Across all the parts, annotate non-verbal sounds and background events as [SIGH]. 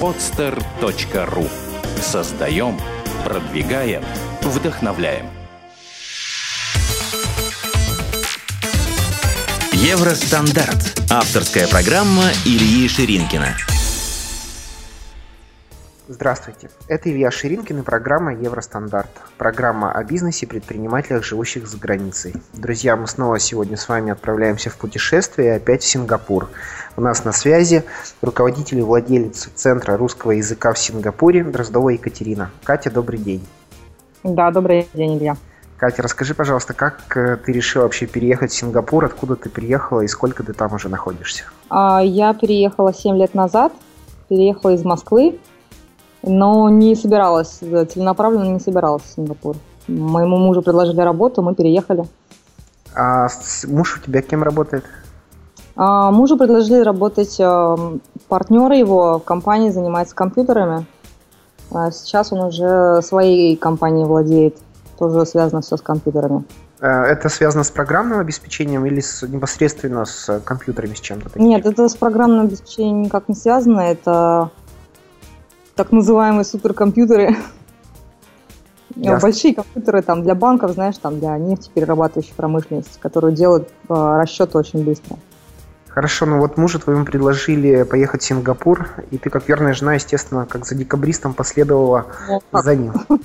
podster.ru Создаем, продвигаем, вдохновляем. Евростандарт. Авторская программа Ильи Ширинкина. Здравствуйте, это Илья Ширинкин и программа Евростандарт. Программа о бизнесе и предпринимателях, живущих за границей. Друзья, мы снова сегодня с вами отправляемся в путешествие опять в Сингапур. У нас на связи руководитель и владелец Центра русского языка в Сингапуре Дроздова Екатерина. Катя, добрый день. Да, добрый день, Илья. Катя, расскажи, пожалуйста, как э, ты решила вообще переехать в Сингапур, откуда ты приехала и сколько ты там уже находишься? А, я переехала 7 лет назад, переехала из Москвы, но не собиралась, целенаправленно не собиралась в Сингапур. Моему мужу предложили работу, мы переехали. А муж у тебя кем работает? А, мужу предложили работать, э, партнеры его в компании занимается компьютерами. А сейчас он уже своей компанией владеет, тоже связано все с компьютерами. Э, это связано с программным обеспечением или с, непосредственно с компьютерами, с чем-то таким? Нет, это с программным обеспечением никак не связано. Это так называемые суперкомпьютеры. [LAUGHS] Ясно. Большие компьютеры там для банков, знаешь, там для нефтеперерабатывающей промышленности, которые делают э, расчеты очень быстро. Хорошо, ну вот мужу твоему предложили поехать в Сингапур, и ты, как верная жена, естественно, как за декабристом последовала ну, за ним. [LAUGHS]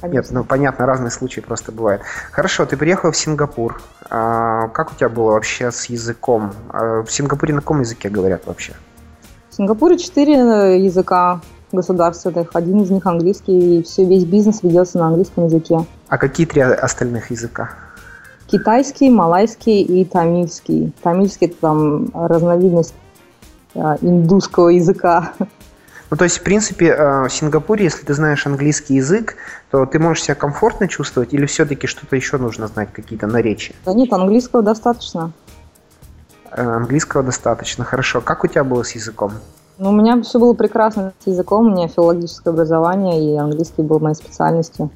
Конечно. Нет, ну понятно, разные случаи просто бывают. Хорошо, ты приехала в Сингапур. А, как у тебя было вообще с языком? А, в Сингапуре на каком языке говорят вообще? В Сингапуре четыре э, языка государственных. Один из них английский, и все, весь бизнес ведется на английском языке. А какие три остальных языка? китайский, малайский и тамильский. Тамильский – это там разновидность э, индусского языка. Ну, то есть, в принципе, э, в Сингапуре, если ты знаешь английский язык, то ты можешь себя комфортно чувствовать или все-таки что-то еще нужно знать, какие-то наречия? Да нет, английского достаточно. Э, английского достаточно, хорошо. Как у тебя было с языком? Ну, у меня все было прекрасно с языком, у меня филологическое образование, и английский был моей специальностью.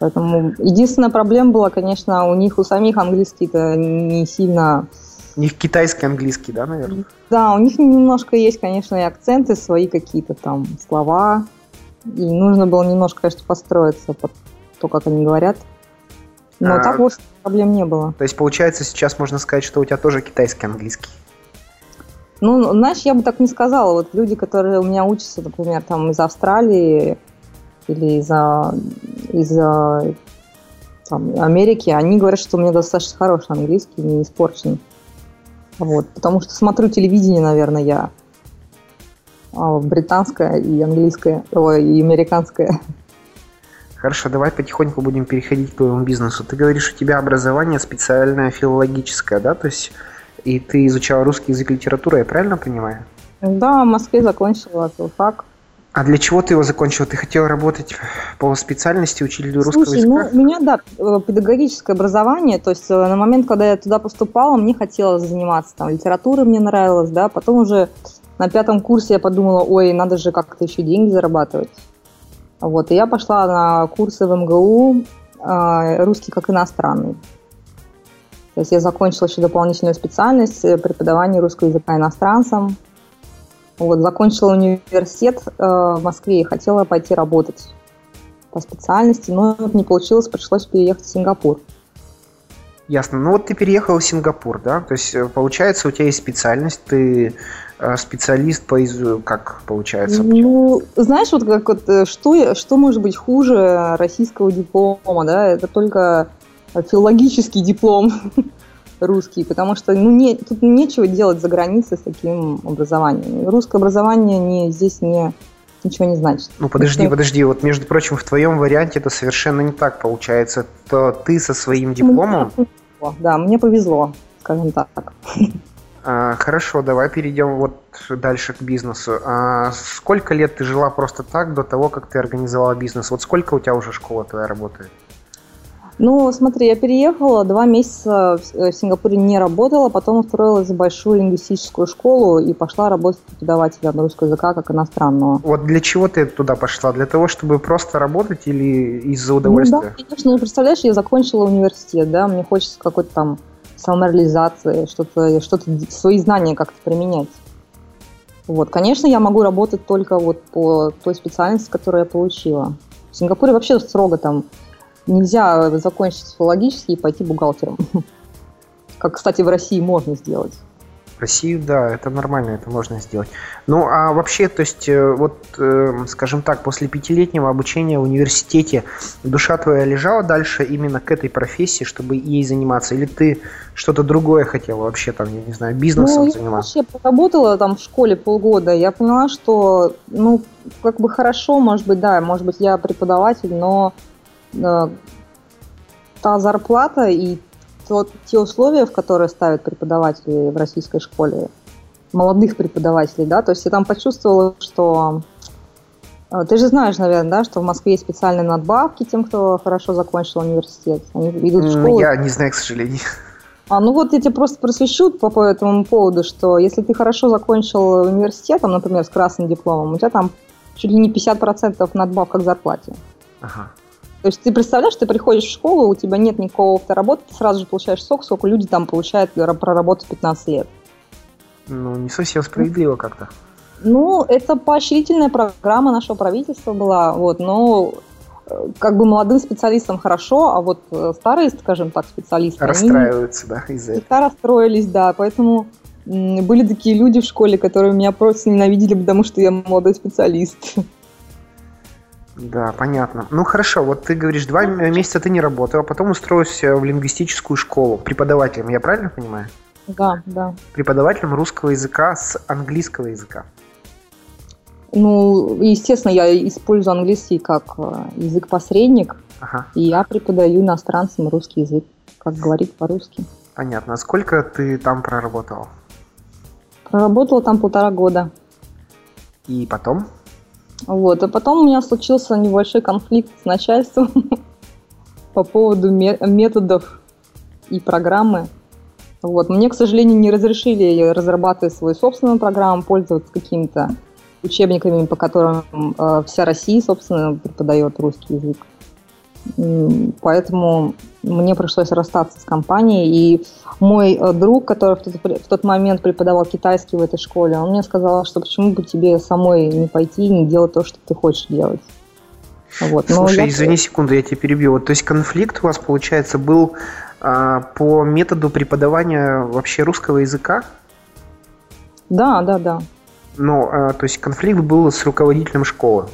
Поэтому единственная проблема была, конечно, у них у самих английский-то не сильно... У них китайский английский, да, наверное? Да, у них немножко есть, конечно, и акценты свои какие-то там слова. И нужно было немножко, конечно, построиться под то, как они говорят. Но а, так вот проблем не было. То есть, получается, сейчас можно сказать, что у тебя тоже китайский английский? Ну, знаешь, я бы так не сказала. Вот люди, которые у меня учатся, например, там из Австралии, или из-за из там, Америки, они говорят, что у меня достаточно хороший английский, не испорченный. Вот, потому что смотрю телевидение, наверное, я а, британское и английское, ой, и американское. Хорошо, давай потихоньку будем переходить к твоему бизнесу. Ты говоришь, у тебя образование специальное филологическое, да? То есть и ты изучал русский язык и литературу, я правильно понимаю? Да, в Москве закончила филфак. А для чего ты его закончил? Ты хотел работать по специальности учителю русского Слушай, языка? ну, у меня, да, э, педагогическое образование, то есть э, на момент, когда я туда поступала, мне хотелось заниматься, там, литературой мне нравилось, да, потом уже на пятом курсе я подумала, ой, надо же как-то еще деньги зарабатывать. Вот, и я пошла на курсы в МГУ, э, русский как иностранный. То есть я закончила еще дополнительную специальность преподавание русского языка иностранцам, вот, закончила университет э, в Москве и хотела пойти работать по специальности, но не получилось, пришлось переехать в Сингапур. Ясно. Ну вот ты переехал в Сингапур, да? То есть, э, получается, у тебя есть специальность, ты э, специалист по изу... как получается? Ну, знаешь, вот как вот э, что, что может быть хуже российского диплома, да? Это только филологический диплом. [LAUGHS] русский, потому что ну, не, тут нечего делать за границей с таким образованием. Русское образование не, здесь не, ничего не значит. Ну подожди, что... подожди, вот между прочим, в твоем варианте это совершенно не так получается. То ты со своим дипломом... Мне повезло, да, мне повезло, скажем так. [LAUGHS] А, хорошо, давай перейдем вот дальше к бизнесу. А сколько лет ты жила просто так до того, как ты организовала бизнес? Вот сколько у тебя уже школа твоя работает? Ну, смотри, я переехала, два месяца в Сингапуре не работала, потом устроилась в большую лингвистическую школу и пошла работать преподавателем русского языка как иностранного. Вот для чего ты туда пошла? Для того, чтобы просто работать или из-за удовольствия? Ну, да, конечно. Ну, представляешь, я закончила университет, да, мне хочется какой-то там самореализации, что-то, что-то, свои знания как-то применять. Вот, конечно, я могу работать только вот по той специальности, которую я получила. В Сингапуре вообще строго там нельзя закончить филологический и пойти бухгалтером. [LAUGHS] Как, кстати, в России можно сделать. В России, да, это нормально, это можно сделать. Ну, а вообще, то есть, э, вот, э, скажем так, после пятилетнего обучения в университете душа твоя лежала дальше именно к этой профессии, чтобы ей заниматься? Или ты что-то другое хотела вообще, там, я не знаю, бизнесом ну, заниматься? Я вообще поработала там в школе полгода, я поняла, что, ну, как бы хорошо, может быть, да, может быть, я преподаватель, но э, та зарплата и вот те условия, в которые ставят преподаватели в российской школе, молодых преподавателей, да, то есть я там почувствовала, что э, ты же знаешь, наверное, да, что в Москве есть специальные надбавки тем, кто хорошо закончил университет. Они идут в школу. Я не знаю, к сожалению. А, ну вот я тебе просто просвещу по, по этому поводу, что если ты хорошо закончил университет, там, например, с красным дипломом, у тебя там чуть ли не 50% надбавка к зарплате. Ага. То есть ты представляешь, ты приходишь в школу, у тебя нет никакого опыта работы, ты сразу же получаешь сок, сколько люди там получают проработать 15 лет. Ну, не совсем справедливо как-то. Ну, это поощрительная программа нашего правительства была, вот, но э, как бы молодым специалистам хорошо, а вот э, старые, скажем так, специалисты... Расстраиваются, они, да, из-за этого. расстроились, да, поэтому были такие люди в школе, которые меня просто ненавидели, потому что я молодой специалист. Да, понятно. Ну хорошо, вот ты говоришь, два месяца ты не работал, а потом устроился в лингвистическую школу преподавателем, я правильно понимаю? Да, да. Преподавателем русского языка с английского языка. Ну, естественно, я использую английский как э, язык-посредник, ага. и я преподаю иностранцам русский язык, как говорить по-русски. Понятно. А сколько ты там проработал? Проработала там полтора года. И потом? Вот. А потом у меня случился небольшой конфликт с начальством [LAUGHS] по поводу методов и программы. Вот. Мне, к сожалению, не разрешили разрабатывать свою собственную программу, пользоваться какими-то учебниками, по которым э, вся Россия, собственно, преподает русский язык. Поэтому мне пришлось расстаться с компанией. И мой э, друг, который в тот, в тот момент преподавал китайский в этой школе, он мне сказал, что почему бы тебе самой не пойти и не делать то, что ты хочешь делать. Вот. Слушай, я... извини секунду, я тебя перебью. Вот, то есть конфликт у вас, получается, был а, по методу преподавания вообще русского языка? Да, да, да. Ну, а, то есть конфликт был с руководителем школы?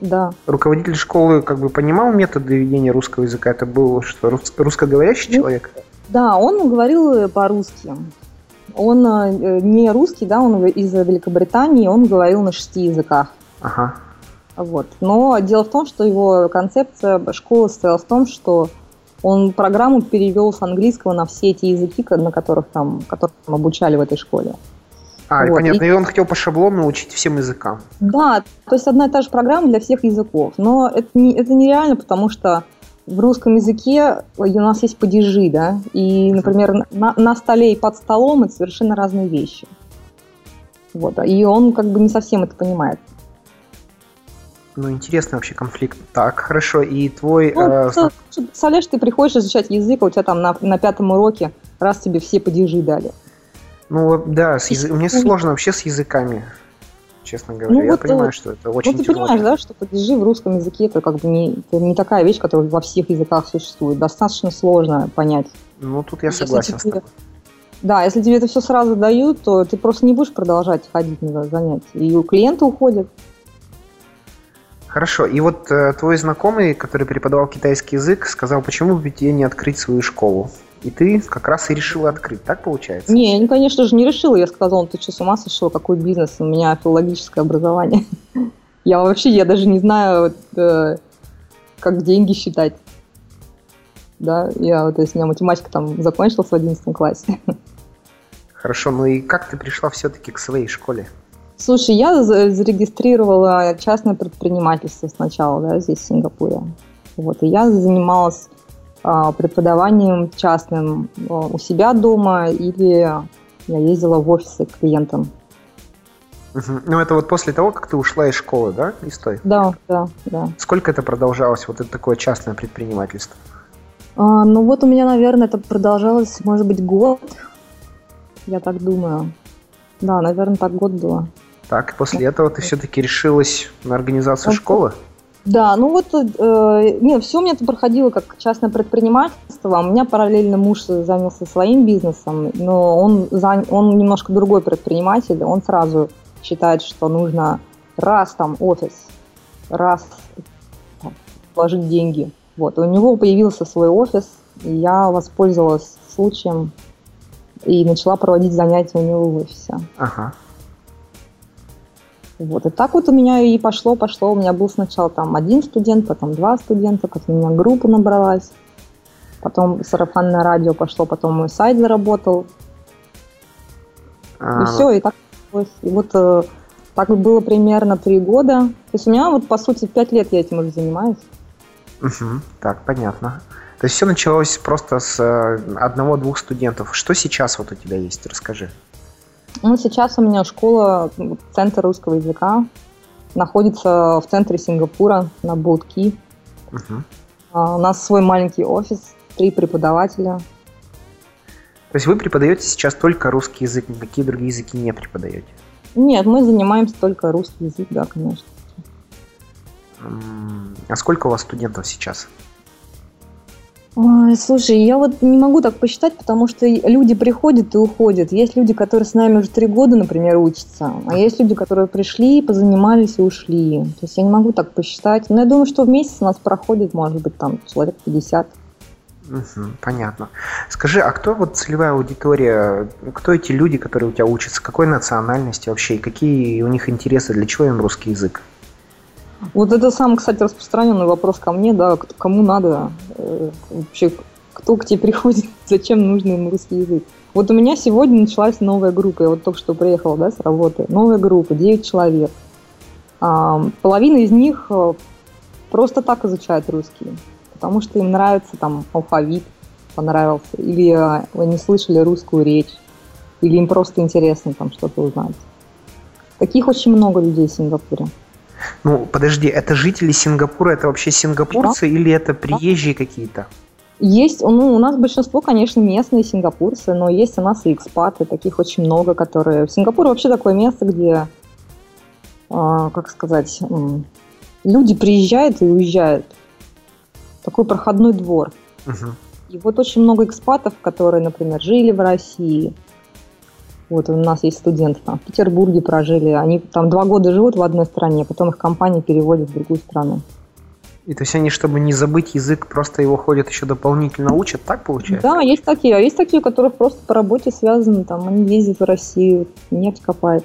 Да. Руководитель школы как бы понимал методы ведения русского языка? Это был что, русскоговорящий ну, человек? Да, он говорил по-русски. Он э, не русский, да, он из Великобритании, он говорил на шести языках. Ага. Вот. Но дело в том, что его концепция школы состояла в том, что он программу перевел с английского на все эти языки, на которых там, которых там обучали в этой школе. А, вот. понятно. И... и он хотел по шаблону учить всем языкам. Да, то есть одна и та же программа для всех языков. Но это, не, это нереально, потому что в русском языке у нас есть падежи, да, и, например, на, на столе и под столом это совершенно разные вещи. Вот, и он как бы не совсем это понимает. Ну, интересный вообще конфликт. Так, хорошо, и твой... Ну, э, представляешь, ты приходишь изучать язык, а у тебя там на, на пятом уроке раз тебе все падежи дали. Ну да, с язы... мне сложно вообще с языками, честно говоря. Ну, Я вот, понимаю, что это очень Ну ты тяжело. понимаешь, да, что падежи в русском языке это как бы не, это не такая вещь, которая во всех языках существует. Достаточно сложно понять. Ну тут я согласен если с тобой. Да, если тебе это все сразу дают, то ты просто не будешь продолжать ходить на занятия. И у клиента уходят. Хорошо, и вот э, твой знакомый, который преподавал китайский язык, сказал, почему бы тебе не открыть свою школу? И ты как раз и решила открыть, так получается? Не, я, конечно же, не решила. Я сказала, ты что, с ума сошел? Какой бизнес? У меня филологическое образование. [LAUGHS] Я вообще, я даже не знаю, э, как деньги считать. Да, я вот, если у меня математика там закончилась в 11 классе. [LAUGHS] Хорошо, ну и как ты пришла все-таки к своей школе? Слушай, я зарегистрировала частное предпринимательство сначала, да, здесь, в Сингапуре. Вот, и я занималась преподаванием частным а, у себя дома или я ездила в офисы к клиентам. Ну, это вот после того, как ты ушла из школы, да, из той? Да, да, да. Сколько это продолжалось, вот это такое частное предпринимательство? А, ну, вот у меня, наверное, это продолжалось, может быть, год, я так думаю. Да, наверное, так год было. Так, и после этого ты все-таки решилась на организацию школы? Да, ну вот, э, нет, все у меня это проходило как частное предпринимательство. У меня параллельно муж занялся своим бизнесом, но он, зан... он немножко другой предприниматель. Он сразу считает, что нужно раз там офис, раз там, вложить деньги. Вот, у него появился свой офис, и я воспользовалась случаем и начала проводить занятия у него в офисе. Ага. Вот, и так вот у меня и пошло, пошло. У меня был сначала там один студент, потом два студента, потом у меня группа набралась. Потом сарафанное радио пошло, потом мой сайт заработал. А... И все, и так И вот э, так было примерно три года. То есть у меня вот, по сути, пять лет я этим уже занимаюсь. Угу, так, понятно. То есть все началось просто с э, одного-двух студентов. Что сейчас вот у тебя есть? Расскажи. Ну, сейчас у меня школа, центр русского языка, находится в центре Сингапура на Бултки. Угу. у нас свой маленький офис, три преподавателя. То есть вы преподаете сейчас только русский язык, никакие другие языки не преподаете? Нет, мы занимаемся только русский язык, да, конечно. А сколько у вас студентов сейчас? Ой, слушай, я вот не могу так посчитать, потому что люди приходят и уходят. Есть люди, которые с нами уже три года, например, учатся, а есть люди, которые пришли, позанимались и ушли. То есть я не могу так посчитать. Но я думаю, что в месяц у нас проходит, может быть, там человек 50. Угу, понятно. Скажи, а кто вот целевая аудитория, кто эти люди, которые у тебя учатся, какой национальности вообще, и какие у них интересы, для чего им русский язык? Вот это самый, кстати, распространенный вопрос ко мне, да, кому надо, э, вообще, кто к тебе [LAUGHS] приходит, зачем нужен им русский язык. Вот у меня сегодня началась новая группа, я вот только что приехала, да, с работы, новая группа, 9 человек. А, половина из них э, просто так изучают русский, потому что им нравится там алфавит, понравился, или э, они слышали русскую речь, или им просто интересно там что-то узнать. Таких очень много людей в Сингапуре. Ну, подожди, это жители Сингапура, это вообще сингапурцы да. или это приезжие да. какие-то? Есть, ну, у нас большинство, конечно, местные сингапурцы, но есть у нас и экспаты, таких очень много, которые... Сингапур вообще такое место, где, э, как сказать, э, люди приезжают и уезжают. Такой проходной двор. Угу. И вот очень много экспатов, которые, например, жили в России, вот у нас есть студенты там в Петербурге прожили, они там два года живут в одной стране, потом их компания переводит в другую страну. И то есть они, чтобы не забыть язык, просто его ходят еще дополнительно учат, так получается? Да, есть такие, а есть такие, у которых просто по работе связаны, там они ездят в Россию, нефть копают,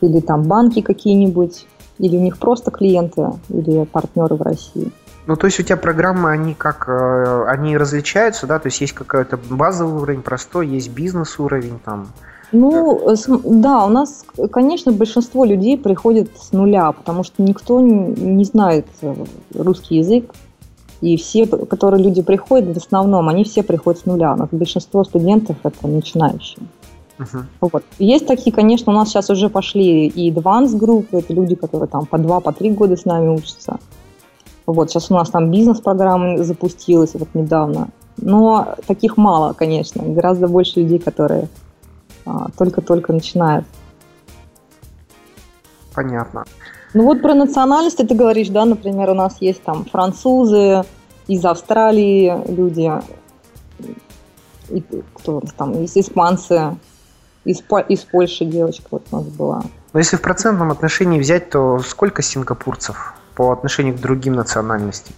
или там банки какие-нибудь, или у них просто клиенты, или партнеры в России. Ну, то есть у тебя программы, они как, э, они различаются, да, то есть есть какой-то базовый уровень, простой, есть бизнес-уровень там, ну, да, у нас, конечно, большинство людей приходит с нуля, потому что никто не знает э, русский язык. И все, которые люди приходят, в основном, они все приходят с нуля. У нас большинство студентов это начинающие. Uh-huh. Вот. Есть такие, конечно, у нас сейчас уже пошли и advanced группы, это люди, которые там по два, по три года с нами учатся. Вот, сейчас у нас там бизнес-программа запустилась вот недавно. Но таких мало, конечно. Гораздо больше людей, которые только-только начинает. Понятно. Ну вот про национальности ты говоришь, да, например, у нас есть там французы, из Австралии люди, и, кто там, есть испанцы, из, из Польши девочка вот у нас была. Но если в процентном отношении взять, то сколько сингапурцев по отношению к другим национальностям?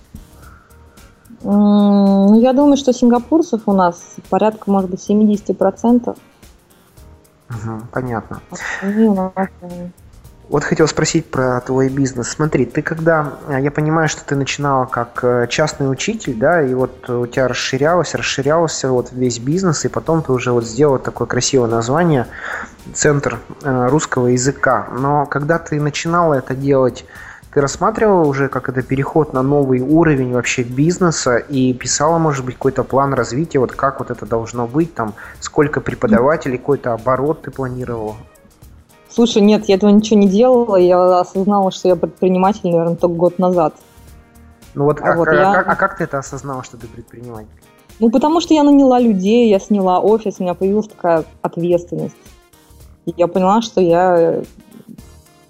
Ну, я думаю, что сингапурцев у нас порядка, может быть, 70%. Угу, понятно. Вот хотел спросить про твой бизнес. Смотри, ты когда, а, я понимаю, что ты начинала как э, частный учитель, да, и вот у тебя расширялось, расширялся вот весь бизнес, и потом ты уже вот сделал такое красивое название Центр э, русского языка. Но когда ты начинала это делать, ты рассматривала уже как это переход на новый уровень вообще бизнеса и писала, может быть, какой-то план развития, вот как вот это должно быть, там, сколько преподавателей, какой-то оборот ты планировала? Слушай, нет, я этого ничего не делала, я осознала, что я предприниматель, наверное, только год назад. Ну вот, а, а, вот а, я... а, а как ты это осознала, что ты предприниматель? Ну, потому что я наняла людей, я сняла офис, у меня появилась такая ответственность. я поняла, что я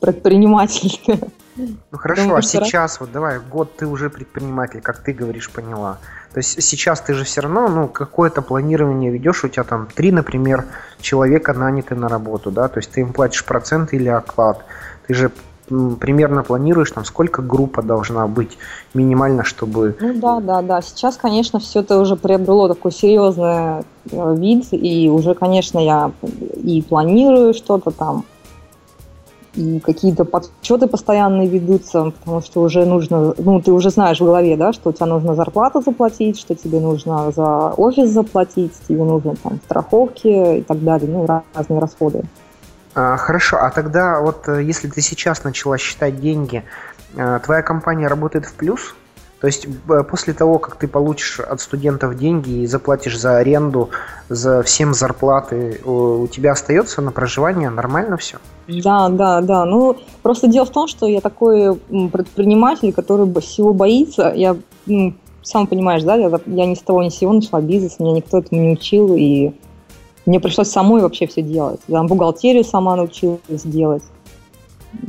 предприниматель. [LAUGHS] Ну хорошо, Потому а сейчас, вот давай, год ты уже предприниматель, как ты говоришь, поняла. То есть сейчас ты же все равно, ну, какое-то планирование ведешь, у тебя там три, например, человека наняты на работу, да, то есть ты им платишь процент или оклад. Ты же примерно планируешь, там, сколько группа должна быть минимально, чтобы... Ну да, да, да. Сейчас, конечно, все это уже приобрело такой серьезный э, вид, и уже, конечно, я и планирую что-то там, какие-то подсчеты постоянные ведутся, потому что уже нужно, ну, ты уже знаешь в голове, да, что у тебя нужно зарплату заплатить, что тебе нужно за офис заплатить, тебе нужно там страховки и так далее, ну, разные расходы. А, хорошо, а тогда вот э, если ты сейчас начала считать деньги, э, твоя компания работает в плюс? То есть после того, как ты получишь от студентов деньги и заплатишь за аренду, за всем зарплаты, у тебя остается на проживание нормально все? Да, да, да. Ну, просто дело в том, что я такой предприниматель, который всего боится. Я, ну, сам понимаешь, да, я, я ни с того ни с сего начала бизнес, меня никто этому не учил, и мне пришлось самой вообще все делать. Я бухгалтерию сама научилась делать.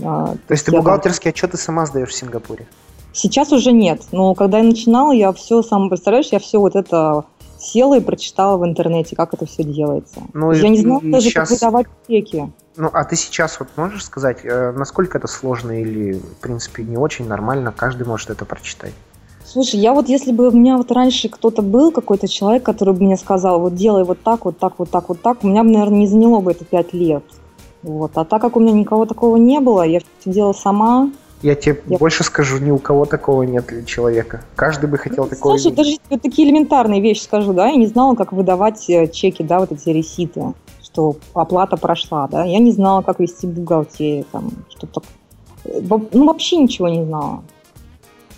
А, то, то есть ты бухгалтерские отчеты сама сдаешь в Сингапуре? Сейчас уже нет, но когда я начинала, я все сам, представляешь, я все вот это села и прочитала в интернете, как это все делается. Ну, я не знала даже, сейчас... как выдавать чеки. Ну, а ты сейчас вот можешь сказать, э, насколько это сложно или, в принципе, не очень нормально, каждый может это прочитать? Слушай, я вот если бы у меня вот раньше кто-то был, какой-то человек, который бы мне сказал, вот делай вот так, вот так, вот так, вот так, у меня бы, наверное, не заняло бы это пять лет. Вот. А так как у меня никого такого не было, я все делала сама, я тебе я... больше скажу, ни у кого такого нет для человека. Каждый бы хотел ну, такого Слушай, даже вот такие элементарные вещи скажу, да, я не знала, как выдавать э, чеки, да, вот эти реситы, что оплата прошла, да, я не знала, как вести бухгалтерию, там, что-то, э, ну, вообще ничего не знала.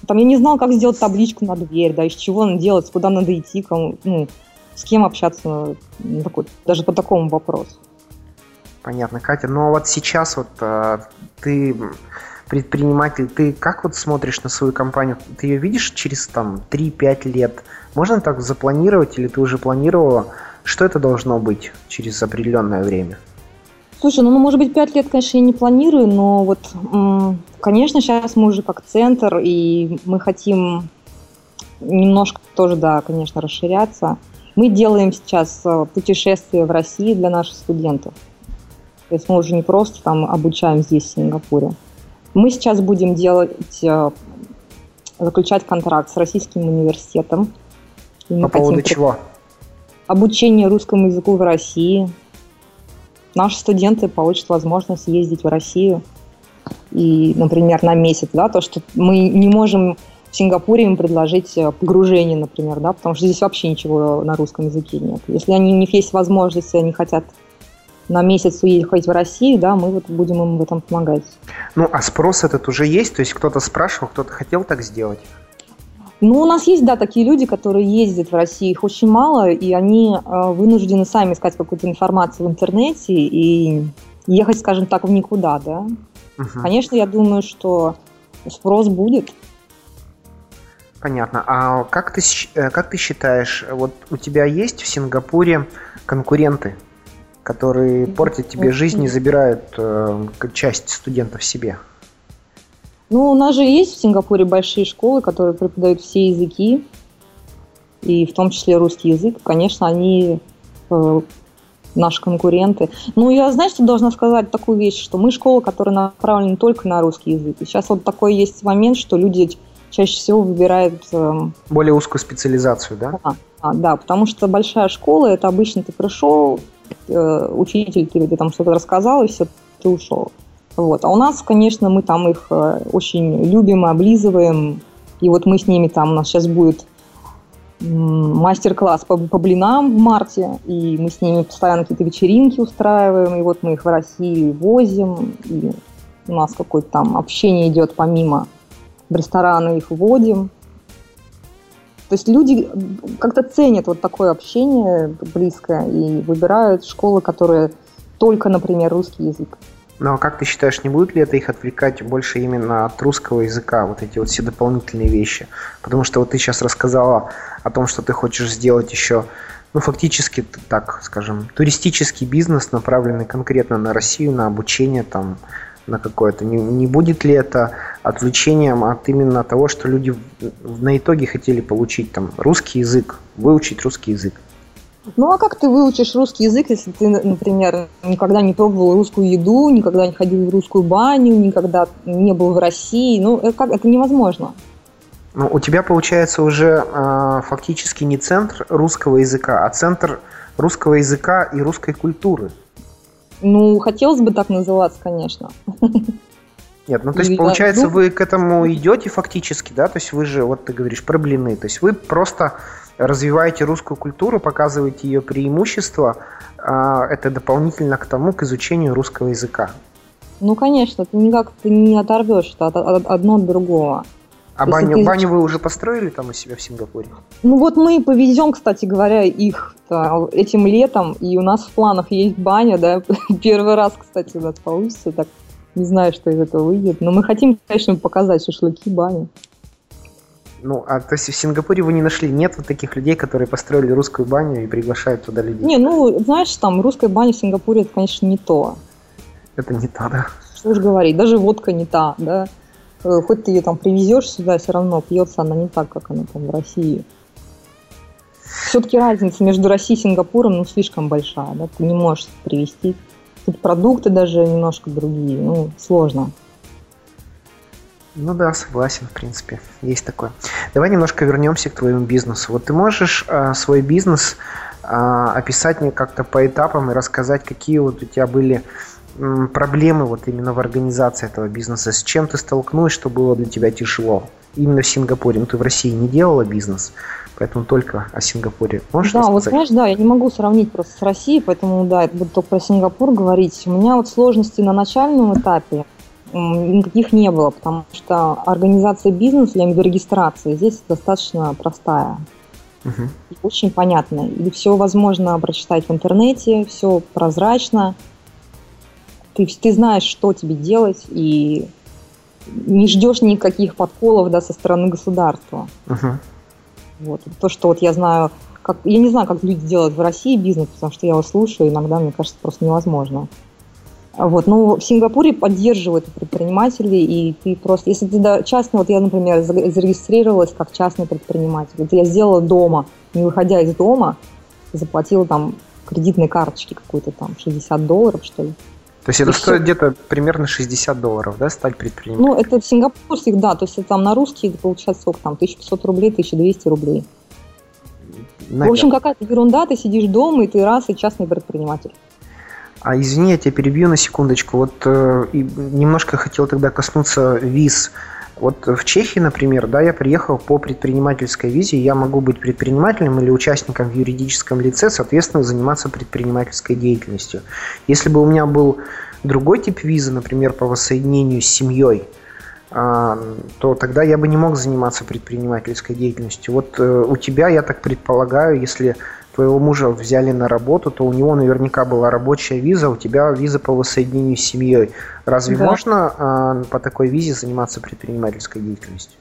Там я не знала, как сделать табличку на дверь, да, из чего надо делать, куда надо идти, кому, ну, с кем общаться, ну, такой, даже по такому вопросу. Понятно, Катя. Но вот сейчас вот э, ты предприниматель, ты как вот смотришь на свою компанию? Ты ее видишь через там 3-5 лет? Можно так запланировать или ты уже планировала, что это должно быть через определенное время? Слушай, ну, может быть, 5 лет, конечно, я не планирую, но вот, конечно, сейчас мы уже как центр, и мы хотим немножко тоже, да, конечно, расширяться. Мы делаем сейчас э, путешествия в России для наших студентов. То есть мы уже не просто там обучаем здесь, в Сингапуре. Мы сейчас будем делать, э, заключать контракт с российским университетом. По поводу чего? Обучение русскому языку в России. Наши студенты получат возможность ездить в Россию и, например, на месяц, да, то, что мы не можем в Сингапуре им предложить э, погружение, например, да, потому что здесь вообще ничего на русском языке нет. Если они, у них есть возможность, они хотят на месяц уехать в Россию, да, мы вот будем им в этом помогать. Ну, а спрос этот уже есть? То есть кто-то спрашивал, кто-то хотел так сделать? Ну, у нас есть, да, такие люди, которые ездят в Россию, их очень мало, и они э, вынуждены сами искать какую-то информацию в интернете и ехать, скажем так, в никуда, да. Угу. Конечно, я думаю, что спрос будет. Понятно. А как ты, э, как ты считаешь, вот у тебя есть в Сингапуре конкуренты которые портят тебе жизнь и забирают э, часть студентов себе? Ну, у нас же есть в Сингапуре большие школы, которые преподают все языки, и в том числе русский язык. Конечно, они э, наши конкуренты. Ну, я, знаешь, что должна сказать такую вещь, что мы школа, которая направлена только на русский язык. И сейчас вот такой есть момент, что люди чаще всего выбирают... Э, Более узкую специализацию, да? Да, да, да, потому что большая школа, это обычно ты пришел, э, учитель тебе там что-то рассказал, и все, ты ушел. Вот. А у нас, конечно, мы там их э, очень любим, облизываем. И вот мы с ними там, у нас сейчас будет мастер-класс по, по блинам в марте, и мы с ними постоянно какие-то вечеринки устраиваем, и вот мы их в Россию возим, и у нас какое-то там общение идет помимо в рестораны их вводим. То есть люди как-то ценят вот такое общение близкое и выбирают школы, которые только, например, русский язык. Ну а как ты считаешь, не будет ли это их отвлекать больше именно от русского языка, вот эти вот все дополнительные вещи? Потому что вот ты сейчас рассказала о том, что ты хочешь сделать еще ну, фактически, так скажем, туристический бизнес, направленный конкретно на Россию, на обучение там, на какое-то. Не, не будет ли это отвлечением от именно того, что люди на итоге хотели получить там русский язык, выучить русский язык? Ну а как ты выучишь русский язык, если ты, например, никогда не пробовал русскую еду, никогда не ходил в русскую баню, никогда не был в России? Ну, это, как, это невозможно. Ну, у тебя получается уже э, фактически не центр русского языка, а центр русского языка и русской культуры. Ну, хотелось бы так называться, конечно. Нет, ну то есть, получается, ну, вы к этому идете фактически, да? То есть вы же, вот ты говоришь, про блины. То есть вы просто развиваете русскую культуру, показываете ее преимущества. А, это дополнительно к тому, к изучению русского языка. Ну, конечно, ты никак ты не оторвешь это одно от другого. А То баню, баню вы уже построили там у себя в Сингапуре? Ну вот мы повезем, кстати говоря, их -то этим летом, и у нас в планах есть баня, да, [LAUGHS] первый раз, кстати, у нас получится, так не знаю, что из этого выйдет, но мы хотим, конечно, показать шашлыки, баню. Ну, а то есть в Сингапуре вы не нашли, нет вот таких людей, которые построили русскую баню и приглашают туда людей? Не, ну, знаешь, там русская баня в Сингапуре, это, конечно, не то. Это не то, да? Что уж говорить, даже водка не та, да. Э, хоть ты ее там привезешь сюда, все равно пьется она не так, как она там в России. Все-таки разница между Россией и Сингапуром, ну, слишком большая, да, ты не можешь привезти. Тут продукты даже немножко другие, ну, сложно. Ну да, согласен, в принципе, есть такое. Давай немножко вернемся к твоему бизнесу. Вот ты можешь э, свой бизнес э, описать мне как-то по этапам и рассказать, какие вот у тебя были проблемы вот именно в организации этого бизнеса, с чем ты столкнулась, что было для тебя тяжело? Именно в Сингапуре. Ну, ты в России не делала бизнес, поэтому только о Сингапуре. Можешь да, вот знаешь, да, я не могу сравнить просто с Россией, поэтому да, это буду только про Сингапур говорить. У меня вот сложности на начальном этапе – никаких не было, потому что организация бизнеса, я имею в виду регистрация, здесь достаточно простая. Uh-huh. очень понятная. И все возможно прочитать в интернете, все прозрачно. Ты, ты знаешь, что тебе делать, и не ждешь никаких подколов да, со стороны государства. Uh-huh. Вот. То, что вот я знаю, как, я не знаю, как люди делают в России бизнес, потому что я его слушаю, иногда мне кажется просто невозможно. Вот, ну, в Сингапуре поддерживают предпринимателей, и ты просто, если ты да, частный, вот я, например, зарегистрировалась как частный предприниматель, вот я сделала дома, не выходя из дома, заплатила там кредитной карточки какой-то там 60 долларов, что ли. То есть это и стоит все. где-то примерно 60 долларов, да, стать предпринимателем? Ну, это в сингапурских, да, то есть это там на русский получается сколько там, 1500 рублей, 1200 рублей. Наверное. В общем, какая-то ерунда, ты сидишь дома, и ты раз, и частный предприниматель. А извини, я тебя перебью на секундочку. Вот э, немножко хотел тогда коснуться виз. Вот в Чехии, например, да, я приехал по предпринимательской визе, я могу быть предпринимателем или участником в юридическом лице, соответственно, заниматься предпринимательской деятельностью. Если бы у меня был другой тип визы, например, по воссоединению с семьей, а, то тогда я бы не мог заниматься предпринимательской деятельностью. Вот э, у тебя, я так предполагаю, если твоего мужа взяли на работу, то у него наверняка была рабочая виза, у тебя виза по воссоединению с семьей. Разве да. можно а, по такой визе заниматься предпринимательской деятельностью?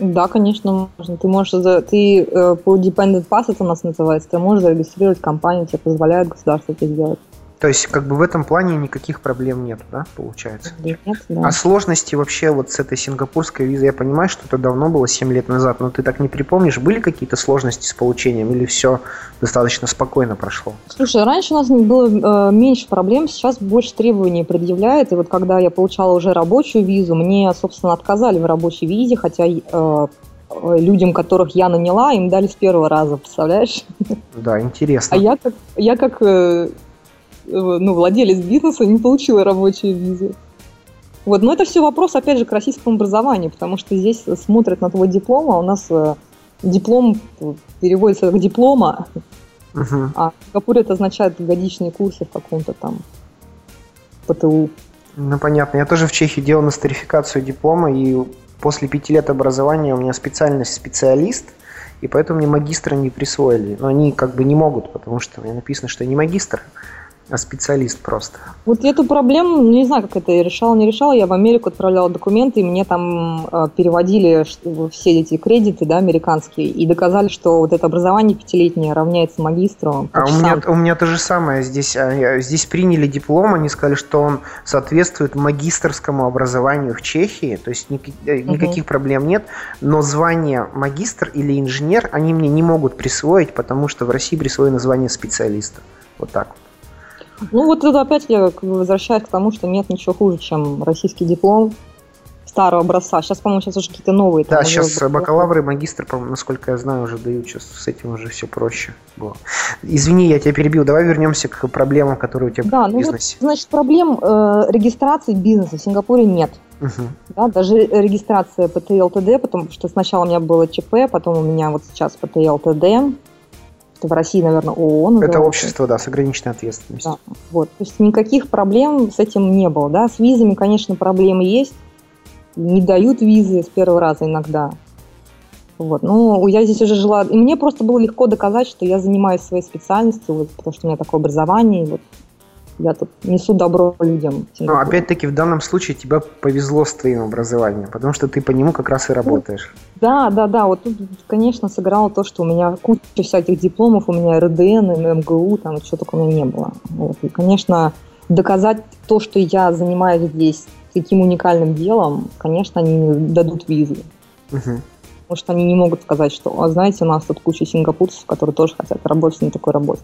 Да, конечно, можно. Ты можешь, ты э, по dependent pass это у нас называется, ты можешь зарегистрировать компанию, тебе позволяет государство это сделать. То есть, как бы в этом плане никаких проблем нет, да, получается? Нет, да. А сложности вообще вот с этой сингапурской визой, я понимаю, что это давно было, 7 лет назад, но ты так не припомнишь, были какие-то сложности с получением или все достаточно спокойно прошло? Слушай, раньше у нас было э, меньше проблем, сейчас больше требований предъявляет, и вот когда я получала уже рабочую визу, мне, собственно, отказали в рабочей визе, хотя э, людям, которых я наняла, им дали с первого раза, представляешь? Да, интересно. А я как, я как э, ну, владелец бизнеса не получила рабочую визу. Вот, но это все вопрос, опять же, к российскому образованию, потому что здесь смотрят на твой диплом, а у нас э, диплом переводится как диплома, uh-huh. а в Сингапуре это означает годичные курсы в каком-то там ПТУ. Ну, понятно. Я тоже в Чехии делал нострификацию диплома, и после пяти лет образования у меня специальность специалист, и поэтому мне магистра не присвоили. Но они как бы не могут, потому что меня написано, что я не магистр. Специалист просто. Вот эту проблему, ну, не знаю, как это я решала, не решала. Я в Америку отправляла документы, и мне там э, переводили все эти кредиты, да, американские, и доказали, что вот это образование пятилетнее равняется магистру. А у меня, у меня то же самое. Здесь, а, здесь приняли диплом, они сказали, что он соответствует магистрскому образованию в Чехии, то есть никаких, э, никаких угу. проблем нет, но звание магистр или инженер они мне не могут присвоить, потому что в России присвоено звание специалиста. Вот так вот. Ну вот это опять я возвращаюсь к тому, что нет ничего хуже, чем российский диплом старого образца. Сейчас, по-моему, сейчас уже какие-то новые. Да, сейчас бакалавры и магистры, насколько я знаю, уже дают. Сейчас с этим уже все проще было. Извини, я тебя перебил. Давай вернемся к проблемам, которые у тебя да, в бизнесе. Ну вот, значит, проблем э, регистрации бизнеса в Сингапуре нет. Угу. Да, даже регистрация ПТЛ ТД, потому что сначала у меня было ЧП, потом у меня вот сейчас ПТЛ ТД в России, наверное, ООН. Это общество, да, с ограниченной ответственностью. Да, вот, то есть никаких проблем с этим не было, да, с визами, конечно, проблемы есть, не дают визы с первого раза иногда, вот, ну, я здесь уже жила, и мне просто было легко доказать, что я занимаюсь своей специальностью, вот, потому что у меня такое образование, вот, я тут несу добро людям. Но опять-таки в данном случае тебе повезло с твоим образованием, потому что ты по нему как раз и работаешь. Да, да, да. Вот тут, конечно, сыграло то, что у меня куча всяких дипломов, у меня РДН, МГУ, там что только у меня не было. Вот. И, конечно, доказать то, что я занимаюсь здесь таким уникальным делом, конечно, они не дадут визу. Угу. Потому что они не могут сказать, что, а, знаете, у нас тут куча сингапурцев, которые тоже хотят работать на такой работе.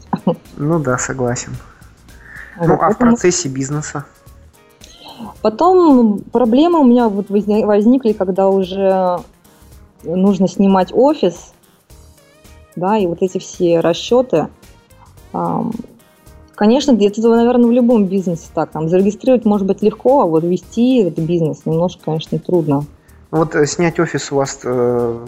Ну да, согласен. Ну, а в процессе бизнеса? Потом проблемы у меня вот возникли, когда уже нужно снимать офис, да, и вот эти все расчеты. Конечно, это, наверное, в любом бизнесе так. Там зарегистрировать может быть легко, а вот вести этот бизнес немножко, конечно, трудно. Вот э, снять офис у вас э,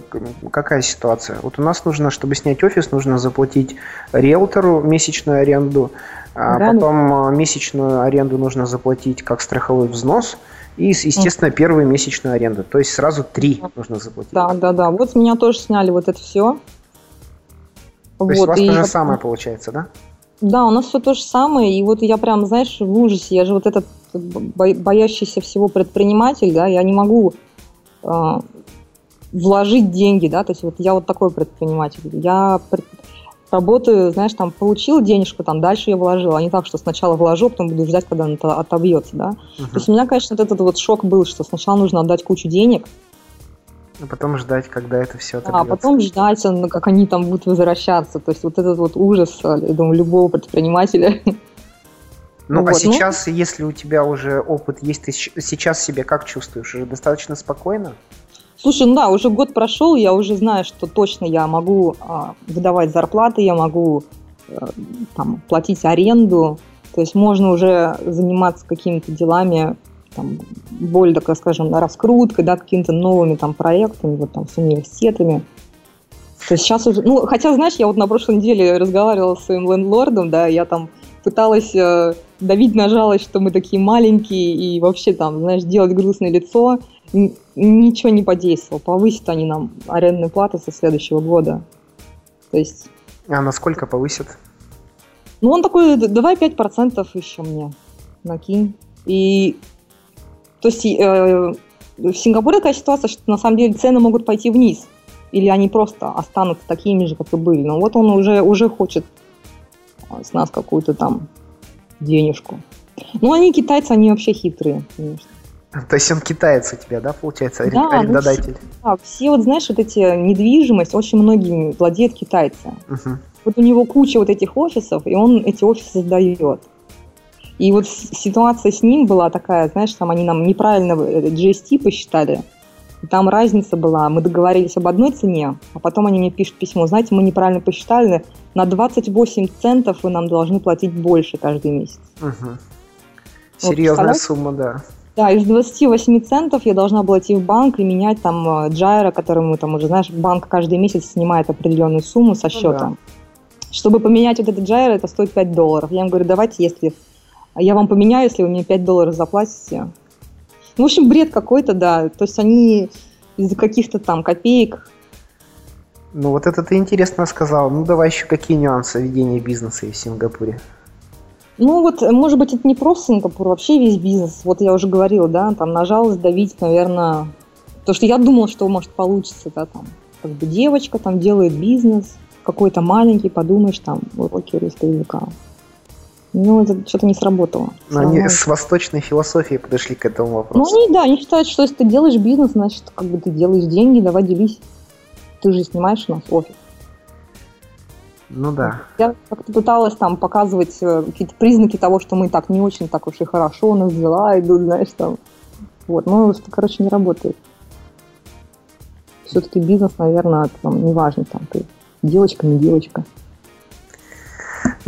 какая ситуация? Вот у нас нужно, чтобы снять офис, нужно заплатить риэлтору месячную аренду, а да, потом да. месячную аренду нужно заплатить как страховой взнос, и, естественно, первую месячную аренду. То есть сразу три нужно заплатить. Да, да, да. Вот с меня тоже сняли вот это все. То вот, есть у вас и то же самое получается, да? Да, у нас все то же самое. И вот я прям, знаешь, в ужасе. Я же вот этот боящийся всего предприниматель, да, я не могу вложить деньги, да, то есть вот я вот такой предприниматель. Я работаю, знаешь, там, получил денежку, там, дальше я вложил, а не так, что сначала вложу, а потом буду ждать, когда она отобьется, да. Uh-huh. То есть у меня, конечно, вот этот вот шок был, что сначала нужно отдать кучу денег, а потом ждать, когда это все отобьется. А потом ждать, ну, как они там будут возвращаться. То есть вот этот вот ужас, я думаю, любого предпринимателя. [LAUGHS] Ну, вот, а сейчас, ну... если у тебя уже опыт есть, ты сейчас себя как чувствуешь? Уже достаточно спокойно? Слушай, ну да, уже год прошел, я уже знаю, что точно я могу а, выдавать зарплаты, я могу а, там, платить аренду, то есть можно уже заниматься какими-то делами, там, более, так скажем, раскруткой, да, какими-то новыми там проектами, вот там с университетами. То есть сейчас уже, ну, хотя, знаешь, я вот на прошлой неделе разговаривала с своим лендлордом, да, я там пыталась э, давить на жалость, что мы такие маленькие и вообще там, знаешь, делать грустное лицо, ничего не подействовало. Повысят они нам арендную плату со следующего года. То есть... А насколько повысят? Ну, он такой, давай 5% еще мне накинь. И то есть э, в Сингапуре такая ситуация, что на самом деле цены могут пойти вниз. Или они просто останутся такими же, как и были. Но вот он уже, уже хочет с нас какую-то там денежку. Ну, они китайцы, они вообще хитрые, конечно. То есть он китаец у тебя, да, получается, да, арендодатель? Ну, да, все вот, знаешь, вот эти недвижимость очень многими владеют китайцы. Угу. Вот у него куча вот этих офисов, и он эти офисы сдает. И вот ситуация с ним была такая, знаешь, там они нам неправильно GST посчитали. Там разница была, мы договорились об одной цене, а потом они мне пишут письмо, знаете, мы неправильно посчитали, на 28 центов вы нам должны платить больше каждый месяц. Угу. Серьезная вот, сумма, да. Да, из 28 центов я должна была идти в банк и менять там э, джайра, который мы там уже, знаешь, банк каждый месяц снимает определенную сумму со счета. Ну, да. Чтобы поменять вот этот джайра, это стоит 5 долларов. Я им говорю, давайте, если я вам поменяю, если вы мне 5 долларов заплатите. Ну, в общем, бред какой-то, да. То есть они из-за каких-то там копеек ну вот это ты интересно сказал. Ну давай еще какие нюансы ведения бизнеса в Сингапуре? Ну вот, может быть, это не просто Сингапур, вообще весь бизнес. Вот я уже говорила, да, там нажалась давить, наверное, то, что я думала, что может получится, да, там, как бы девочка там делает бизнес, какой-то маленький, подумаешь, там, уроки русского языка. Ну, это что-то не сработало. Но они с восточной философией подошли к этому вопросу. Ну, они, да, они считают, что если ты делаешь бизнес, значит, как бы ты делаешь деньги, давай делись. Ты же снимаешь у нас офис. Ну да. Я как-то пыталась там показывать э, какие-то признаки того, что мы так не очень так уж и хорошо, у нас дела идут, знаешь, там. Вот, но это, короче, не работает. Все-таки бизнес, наверное, там, неважно, там, ты девочка, не девочка.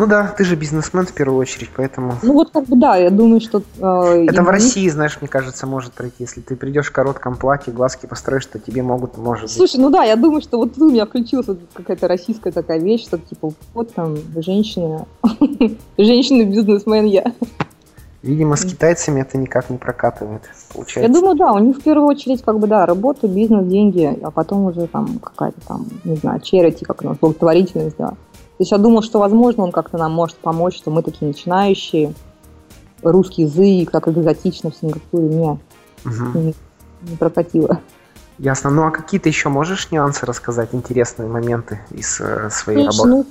Ну да, ты же бизнесмен в первую очередь, поэтому... Ну вот как бы да, я думаю, что... Э, Это в России, знаешь, мне кажется, может пройти. Если ты придешь в коротком платье, глазки построишь, то тебе могут, может Слушай, быть... ну да, я думаю, что вот у меня включилась вот какая-то российская такая вещь, что типа вот там женщина, [LAUGHS] женщина-бизнесмен я. Видимо, с китайцами это никак не прокатывает, получается. Я думаю, да, у них в первую очередь как бы, да, работа, бизнес, деньги, а потом уже там какая-то там, не знаю, черити, как у нас, благотворительность, да. То есть я думал, что, возможно, он как-то нам может помочь, что мы такие начинающие, русский язык, как экзотично в Сингапуре. Нет, угу. не, не прокатило. Ясно. Ну а какие-то еще можешь нюансы рассказать, интересные моменты из э, своей слушай, работы?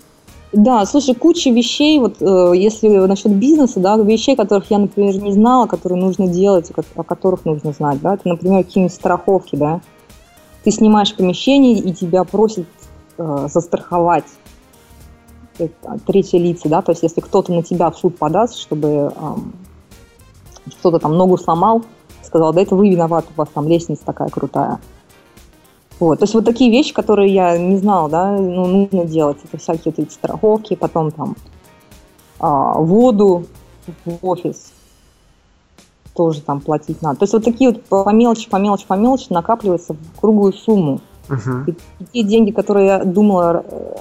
Ну, да, слушай, куча вещей, вот э, если насчет бизнеса, да, вещей, которых я, например, не знала, которые нужно делать, о которых нужно знать, да, это, например, какие-нибудь страховки, да. Ты снимаешь помещение, и тебя просят э, застраховать третьи лица, да, то есть если кто-то на тебя в суд подаст, чтобы эм, кто-то там ногу сломал, сказал, да это вы виноваты, у вас там лестница такая крутая. Вот, то есть вот такие вещи, которые я не знала, да, ну, нужно делать, это всякие вот эти страховки, потом там а, воду в офис тоже там платить надо. То есть вот такие вот по мелочи, по мелочи, по мелочи накапливаются в круглую сумму. Uh-huh. И, и те деньги, которые я думала э,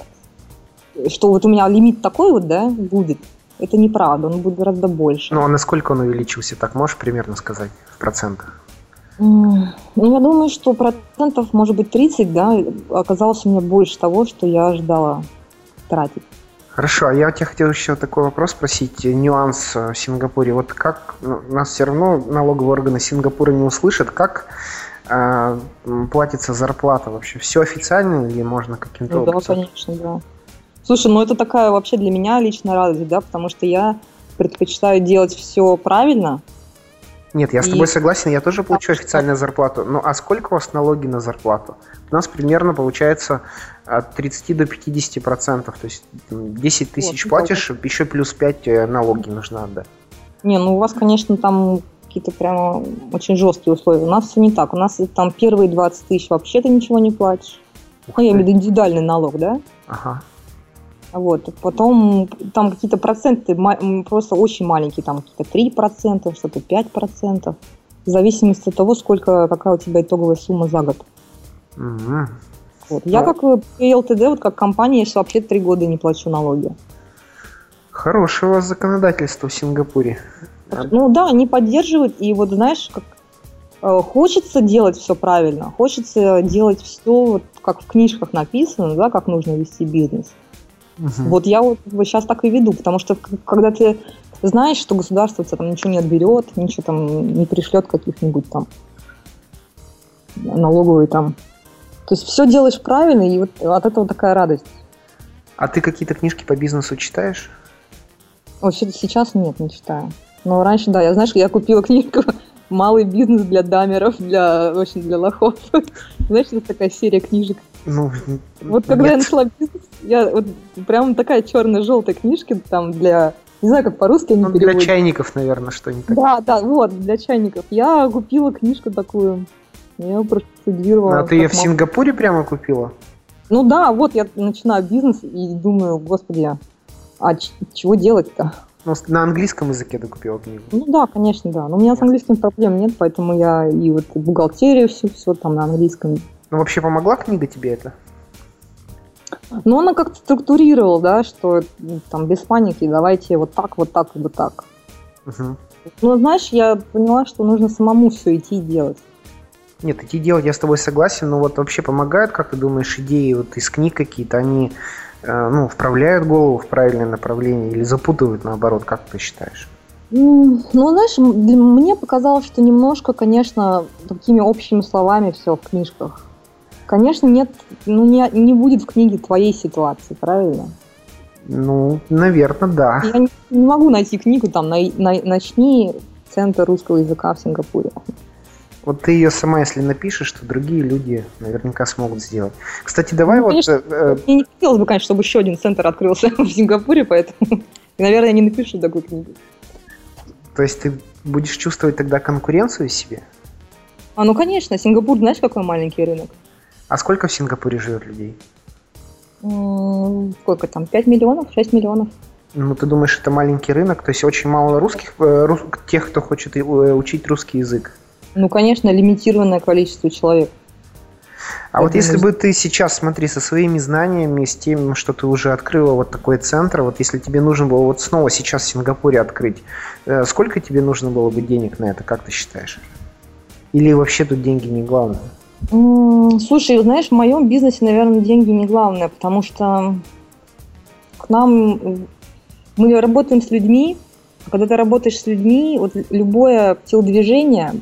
что вот у меня лимит такой вот, да, будет, это неправда, он будет гораздо больше. Ну, а насколько он увеличился, так можешь примерно сказать в процентах? Ну, я думаю, что процентов, может быть, 30, да, оказалось у меня больше того, что я ожидала тратить. Хорошо, а я тебя хотел еще такой вопрос спросить, нюанс в Сингапуре. Вот как ну, нас все равно налоговые органы Сингапура не услышат, как э, платится зарплата вообще? Все официально или можно каким-то ну, образом? Да, конечно, да. Слушай, ну это такая вообще для меня личная радость, да, потому что я предпочитаю делать все правильно. Нет, я и... с тобой согласен, я тоже получаю официальную зарплату. Ну а сколько у вас налоги на зарплату? У нас примерно получается от 30 до 50 процентов. То есть 10 тысяч вот, платишь, вот. еще плюс 5 э, налоги нужно отдать. Не, ну у вас, конечно, там какие-то прямо очень жесткие условия. У нас все не так. У нас там первые 20 тысяч вообще ты ничего не платишь. Ух ну, я имею в виду индивидуальный налог, да? Ага. Вот. Потом там какие-то проценты просто очень маленькие, там какие-то 3%, что-то 5%, в зависимости от того, сколько, какая у тебя итоговая сумма за год. Угу. Вот. Я как ЛТД, вот как компания, я вообще три года не плачу налоги. Хорошее у вас законодательство в Сингапуре. Ну да, они поддерживают, и вот знаешь, как э, хочется делать все правильно, хочется делать все, вот, как в книжках написано, да, как нужно вести бизнес. Угу. Вот я вот сейчас так и веду, потому что когда ты знаешь, что государство тебя там ничего не отберет, ничего там не пришлет каких-нибудь там налоговые там. То есть все делаешь правильно, и вот от этого такая радость. А ты какие-то книжки по бизнесу читаешь? О, сейчас нет, не читаю. Но раньше, да, я, знаешь, я купила [LAUGHS] книжку «Малый бизнес для дамеров», для, очень для лохов. [LAUGHS] Знаешь, это такая серия книжек. Ну, вот когда нет. я нашла бизнес, я вот прям такая черно-желтая книжка там для не знаю, как по-русски они ну, переводят. Для чайников, наверное, что-нибудь. Да, да, вот, для чайников. Я купила книжку такую. Я проштудировала. А ты ее в Сингапуре прямо купила? Ну да, вот я начинаю бизнес и думаю, господи, а чего делать-то? Ну, на английском языке ты купила книгу? Ну да, конечно, да. Но у меня с английским проблем нет, поэтому я и вот бухгалтерию все, все там на английском ну, вообще помогла книга тебе это? Ну, она как-то структурировала, да, что там без паники, давайте вот так, вот так, вот так. Угу. Ну, знаешь, я поняла, что нужно самому все идти и делать. Нет, идти делать я с тобой согласен, но вот вообще помогают, как ты думаешь, идеи вот из книг какие-то, они э, ну, вправляют голову в правильное направление или запутывают наоборот, как ты считаешь? Ну, знаешь, мне показалось, что немножко, конечно, такими общими словами все в книжках. Конечно, нет, ну не, не будет в книге твоей ситуации, правильно? Ну, наверное, да. Я не, не могу найти книгу там на, на, «Начни центр русского языка в Сингапуре». Вот ты ее сама, если напишешь, то другие люди наверняка смогут сделать. Кстати, давай ну, вот... Конечно, э, мне не хотелось бы, конечно, чтобы еще один центр открылся [LAUGHS] в Сингапуре, поэтому, наверное, я не напишу такую книгу. То есть ты будешь чувствовать тогда конкуренцию себе? А, ну, конечно. Сингапур, знаешь, какой маленький рынок? А сколько в Сингапуре живет людей? Сколько там? 5 миллионов? 6 миллионов? Ну, ты думаешь, это маленький рынок? То есть очень мало русских, э, рус, тех, кто хочет э, учить русский язык? Ну, конечно, лимитированное количество человек. А вот если бы ты сейчас, смотри, со своими знаниями, с тем, что ты уже открыла вот такой центр, вот если тебе нужно было вот снова сейчас в Сингапуре открыть, э, сколько тебе нужно было бы денег на это, как ты считаешь? Или вообще тут деньги не главное? Слушай, знаешь, в моем бизнесе, наверное, деньги не главное, потому что к нам мы работаем с людьми, а когда ты работаешь с людьми, вот любое телодвижение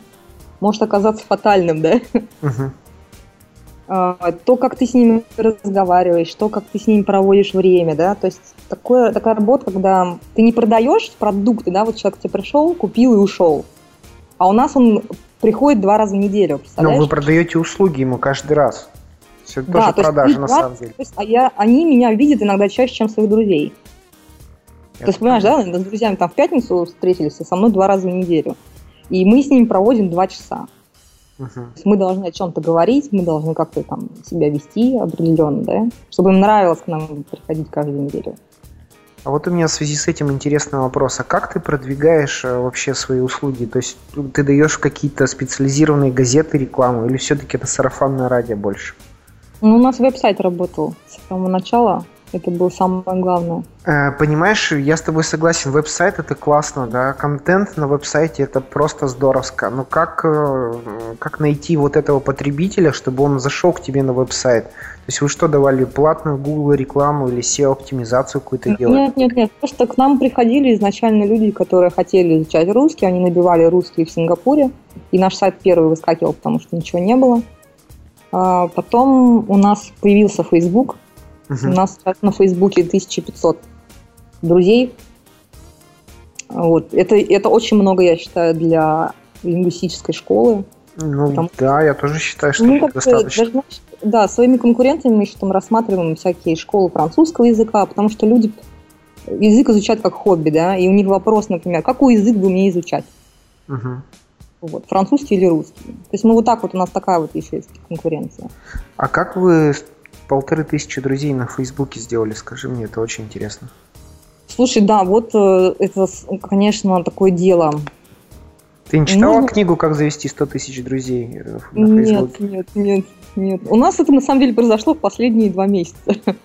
может оказаться фатальным, да? Uh-huh. То, как ты с ними разговариваешь, то, как ты с ними проводишь время, да, то есть такое, такая работа, когда ты не продаешь продукты, да, вот человек тебе пришел, купил и ушел, а у нас он приходит два раза в неделю. Но вы продаете услуги ему каждый раз. Все да, тоже продажа на самом деле. То есть, а я, они меня видят иногда чаще, чем своих друзей. Я то есть, понимаешь, да, с друзьями там в пятницу встретились, а со мной два раза в неделю. И мы с ними проводим два часа. Uh-huh. То есть мы должны о чем-то говорить, мы должны как-то там себя вести определенно, да, чтобы им нравилось к нам приходить каждую неделю. А вот у меня в связи с этим интересный вопрос. А как ты продвигаешь э, вообще свои услуги? То есть ты даешь какие-то специализированные газеты рекламу или все-таки это сарафанное радио больше? Ну, у нас веб-сайт работал с самого начала. Это было самое главное. Э, понимаешь, я с тобой согласен, веб-сайт это классно, да, контент на веб-сайте это просто здоровско. Но как, э, как найти вот этого потребителя, чтобы он зашел к тебе на веб-сайт? То есть вы что, давали платную Google рекламу или SEO-оптимизацию какую-то делать? Нет, нет, нет. Просто к нам приходили изначально люди, которые хотели изучать русский, они набивали русский в Сингапуре, и наш сайт первый выскакивал, потому что ничего не было. А потом у нас появился Facebook, Угу. У нас сейчас на Фейсбуке 1500 друзей. Вот. Это, это очень много, я считаю, для лингвистической школы. Ну потому... да, я тоже считаю, что ну, это достаточно. Даже, да, своими конкурентами мы еще там рассматриваем всякие школы французского языка, потому что люди язык изучают как хобби, да, и у них вопрос, например, какой язык бы мне изучать? Угу. Вот, французский или русский. То есть мы вот так вот, у нас такая вот еще есть конкуренция. А как вы полторы тысячи друзей на Фейсбуке сделали, скажи мне, это очень интересно. Слушай, да, вот э, это, конечно, такое дело. Ты не читала Нужно... книгу «Как завести 100 тысяч друзей» на Фейсбуке? Нет, нет, нет, нет. У нас это на самом деле произошло в последние два месяца. [LAUGHS]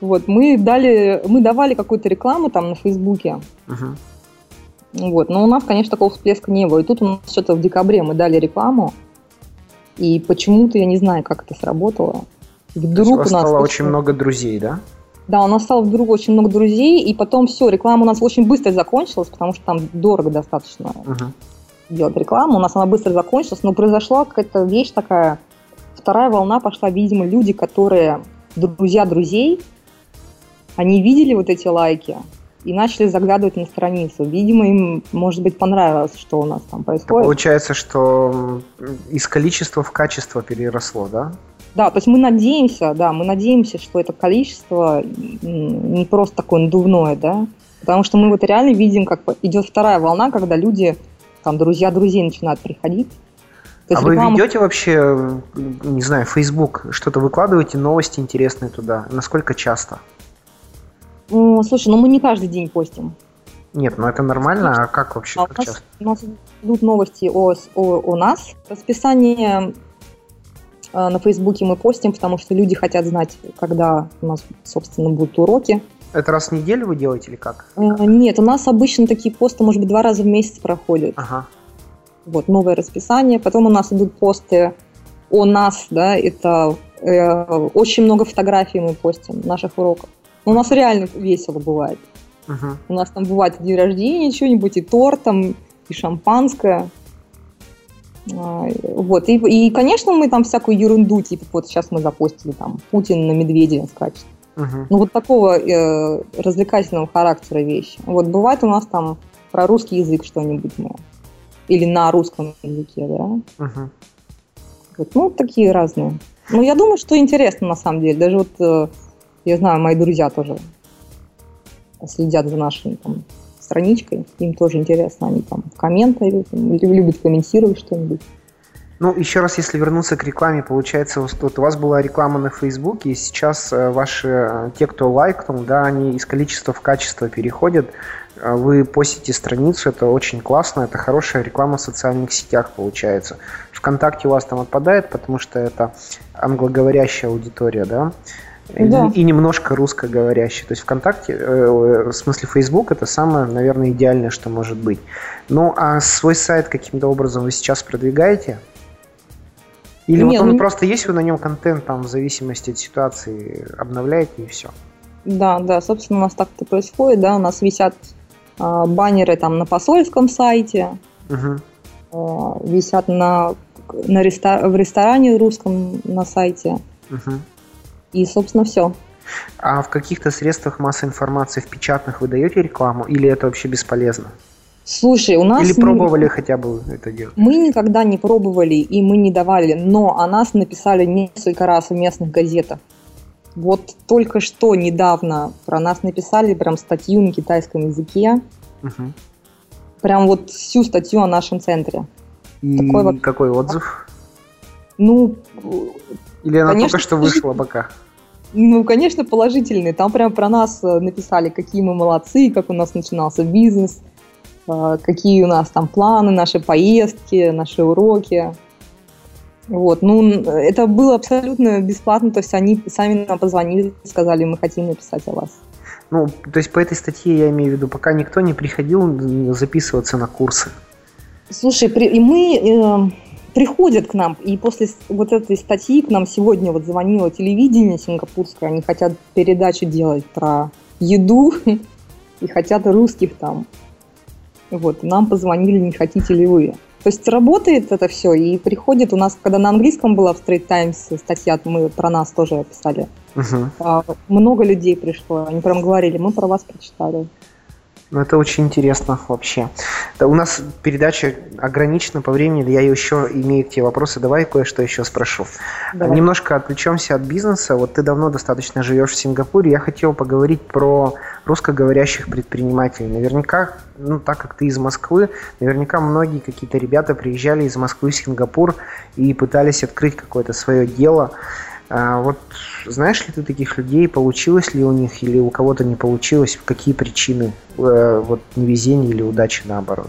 Вот, мы дали, мы давали какую-то рекламу там на Фейсбуке. Угу. Вот, но у нас, конечно, такого всплеска не было. И тут у нас что-то в декабре мы дали рекламу, и почему-то я не знаю, как это сработало. Вдруг у, нас стало очень много друзей, да? Да, у нас стало вдруг очень много друзей, и потом все, реклама у нас очень быстро закончилась, потому что там дорого достаточно uh делать рекламу. У нас она быстро закончилась, но произошла какая-то вещь такая. Вторая волна пошла, видимо, люди, которые друзья друзей, они видели вот эти лайки и начали заглядывать на страницу. Видимо, им, может быть, понравилось, что у нас там происходит. Это получается, что из количества в качество переросло, да? Да, то есть мы надеемся, да, мы надеемся, что это количество не просто такое надувное, да, потому что мы вот реально видим, как идет вторая волна, когда люди, там, друзья друзей начинают приходить. То а реклама... вы ведете вообще, не знаю, Facebook, что-то выкладываете, новости интересные туда? Насколько часто? Ну, слушай, ну мы не каждый день постим. Нет, ну это нормально, а как вообще, а как у нас, часто? У нас идут новости о, о, о нас. Расписание на Фейсбуке мы постим, потому что люди хотят знать, когда у нас, собственно, будут уроки. Это раз в неделю вы делаете или как? Э, нет, у нас обычно такие посты, может быть, два раза в месяц проходят. Ага. Вот, новое расписание. Потом у нас идут посты о нас, да, это Э, очень много фотографий мы постим наших уроков. Но у нас реально весело бывает. Uh-huh. У нас там бывает день рождения, что-нибудь, и торт там, и шампанское. А, вот, и, и, конечно, мы там всякую ерунду, типа, вот сейчас мы запостили там Путин на медведя скачет. Uh-huh. Ну, вот такого э, развлекательного характера вещи. Вот бывает у нас там про русский язык что-нибудь мы. Или на русском языке, да. Uh-huh. Вот, ну, такие разные. Ну, я думаю, что интересно на самом деле. Даже вот, э, я знаю, мои друзья тоже следят за нашей там, страничкой. Им тоже интересно. Они там комменты любят комментировать что-нибудь. Ну, еще раз, если вернуться к рекламе, получается, вот у вас была реклама на Фейсбуке, и сейчас э, ваши, э, те, кто лайкнул, да, они из количества в качество переходят, э, вы постите страницу, это очень классно, это хорошая реклама в социальных сетях получается. ВКонтакте у вас там отпадает, потому что это англоговорящая аудитория, да? Да. И, и немножко русскоговорящий. То есть ВКонтакте, э, в смысле Facebook, это самое, наверное, идеальное, что может быть. Ну, а свой сайт каким-то образом вы сейчас продвигаете? Или Нет, вот он ну... просто есть, вы на нем контент там в зависимости от ситуации обновляете и все? Да, да, собственно, у нас так это происходит, да, у нас висят э, баннеры там на посольском сайте, угу. э, висят на, на рестор... в ресторане русском на сайте. Угу. И, собственно, все. А в каких-то средствах массовой информации в печатных вы даете рекламу или это вообще бесполезно? Слушай, у нас... Или пробовали хотя бы это делать? Мы никогда не пробовали и мы не давали, но о нас написали несколько раз в местных газетах. Вот только что недавно про нас написали прям статью на китайском языке. Угу. Прям вот всю статью о нашем центре. И Такой вот... какой отзыв? Ну... Или она конечно, только что вышла пока? Ну, конечно, положительный. Там прям про нас э, написали, какие мы молодцы, как у нас начинался бизнес – Э, какие у нас там планы, наши поездки, наши уроки. Вот, ну, это было абсолютно бесплатно, то есть они сами нам позвонили, сказали, мы хотим написать о вас. Ну, то есть по этой статье я имею в виду, пока никто не приходил записываться на курсы. Слушай, при, и мы э, приходят к нам, и после вот этой статьи к нам сегодня вот звонило телевидение сингапурское, они хотят передачу делать про еду [LAUGHS] и хотят русских там вот, нам позвонили, не хотите ли вы. То есть работает это все, и приходит у нас, когда на английском была в Straight Times статья, мы про нас тоже писали, uh-huh. много людей пришло, они прям говорили, мы про вас прочитали. Ну, это очень интересно вообще. Да, у нас передача ограничена по времени, я еще имею к тебе вопросы. Давай кое-что еще спрошу. Давай. Немножко отвлечемся от бизнеса. Вот ты давно достаточно живешь в Сингапуре. Я хотел поговорить про русскоговорящих предпринимателей. Наверняка, ну, так как ты из Москвы, наверняка многие какие-то ребята приезжали из Москвы в Сингапур и пытались открыть какое-то свое дело. А вот знаешь ли ты таких людей, получилось ли у них или у кого-то не получилось, какие причины э, вот невезения или удачи наоборот?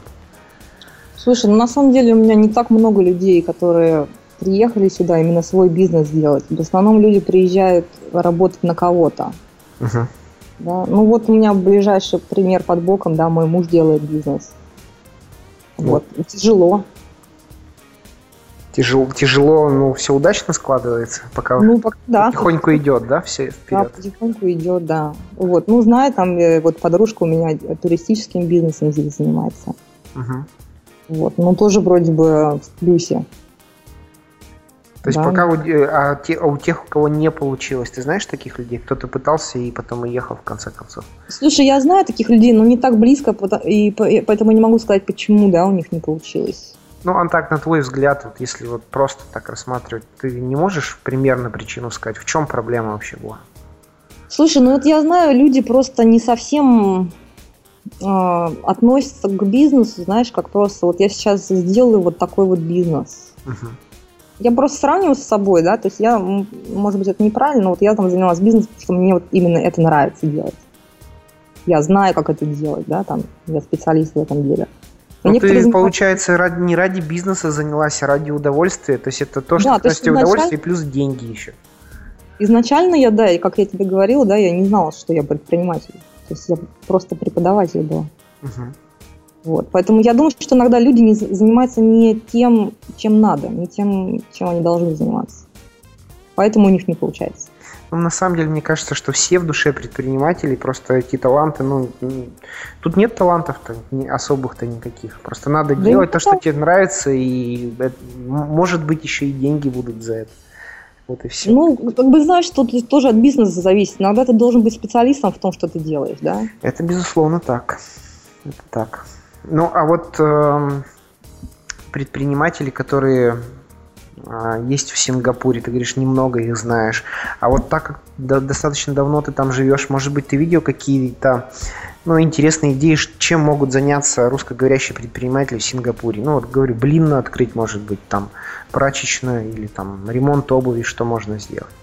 Слушай, ну на самом деле у меня не так много людей, которые приехали сюда именно свой бизнес делать. В основном люди приезжают работать на кого-то. Угу. Да? Ну вот у меня ближайший пример под боком, да, мой муж делает бизнес. Вот, вот. тяжело тяжело, тяжело, ну, все удачно складывается, пока ну, пока, да. потихоньку идет, да, все вперед? Да, потихоньку идет, да. Вот, ну, знаю, там, э, вот подружка у меня туристическим бизнесом здесь занимается. Угу. Вот, ну, тоже вроде бы в плюсе. То есть да. пока у, э, а, те, а у тех, у кого не получилось, ты знаешь таких людей? Кто-то пытался и потом уехал в конце концов? Слушай, я знаю таких людей, но не так близко, и поэтому не могу сказать, почему, да, у них не получилось. Ну, а так, на твой взгляд, вот если вот просто так рассматривать, ты не можешь примерно причину сказать, в чем проблема вообще была? Слушай, ну вот я знаю, люди просто не совсем э, относятся к бизнесу, знаешь, как просто вот я сейчас сделаю вот такой вот бизнес. Угу. Я просто сравниваю с собой, да, то есть я, может быть, это неправильно, но вот я там занималась бизнесом, потому что мне вот именно это нравится делать. Я знаю, как это делать, да, там, я специалист в этом деле. Ну, ты, занимаются... получается, ради, не ради бизнеса занялась, а ради удовольствия. То есть это то, что да, есть изначально... удовольствие плюс деньги еще. Изначально я, да, и как я тебе говорила, да, я не знала, что я предприниматель. То есть я просто преподаватель была. Угу. Вот. Поэтому я думаю, что иногда люди не занимаются не тем, чем надо, не тем, чем они должны заниматься. Поэтому у них не получается. Ну, на самом деле, мне кажется, что все в душе предприниматели, просто эти таланты, ну, тут нет талантов-то особых-то никаких. Просто надо да делать то, что тебе нравится, и может быть еще и деньги будут за это. Вот и все. Ну, как бы знаешь, тут тоже от бизнеса зависит. Иногда ты должен быть специалистом в том, что ты делаешь, да? Это безусловно так. Это так. Ну, а вот э, предприниматели, которые есть в Сингапуре, ты говоришь, немного их знаешь. А вот так как достаточно давно ты там живешь, может быть, ты видел какие-то ну, интересные идеи, чем могут заняться русскоговорящие предприниматели в Сингапуре? Ну, вот говорю, блин, открыть, может быть, там прачечную или там ремонт обуви, что можно сделать?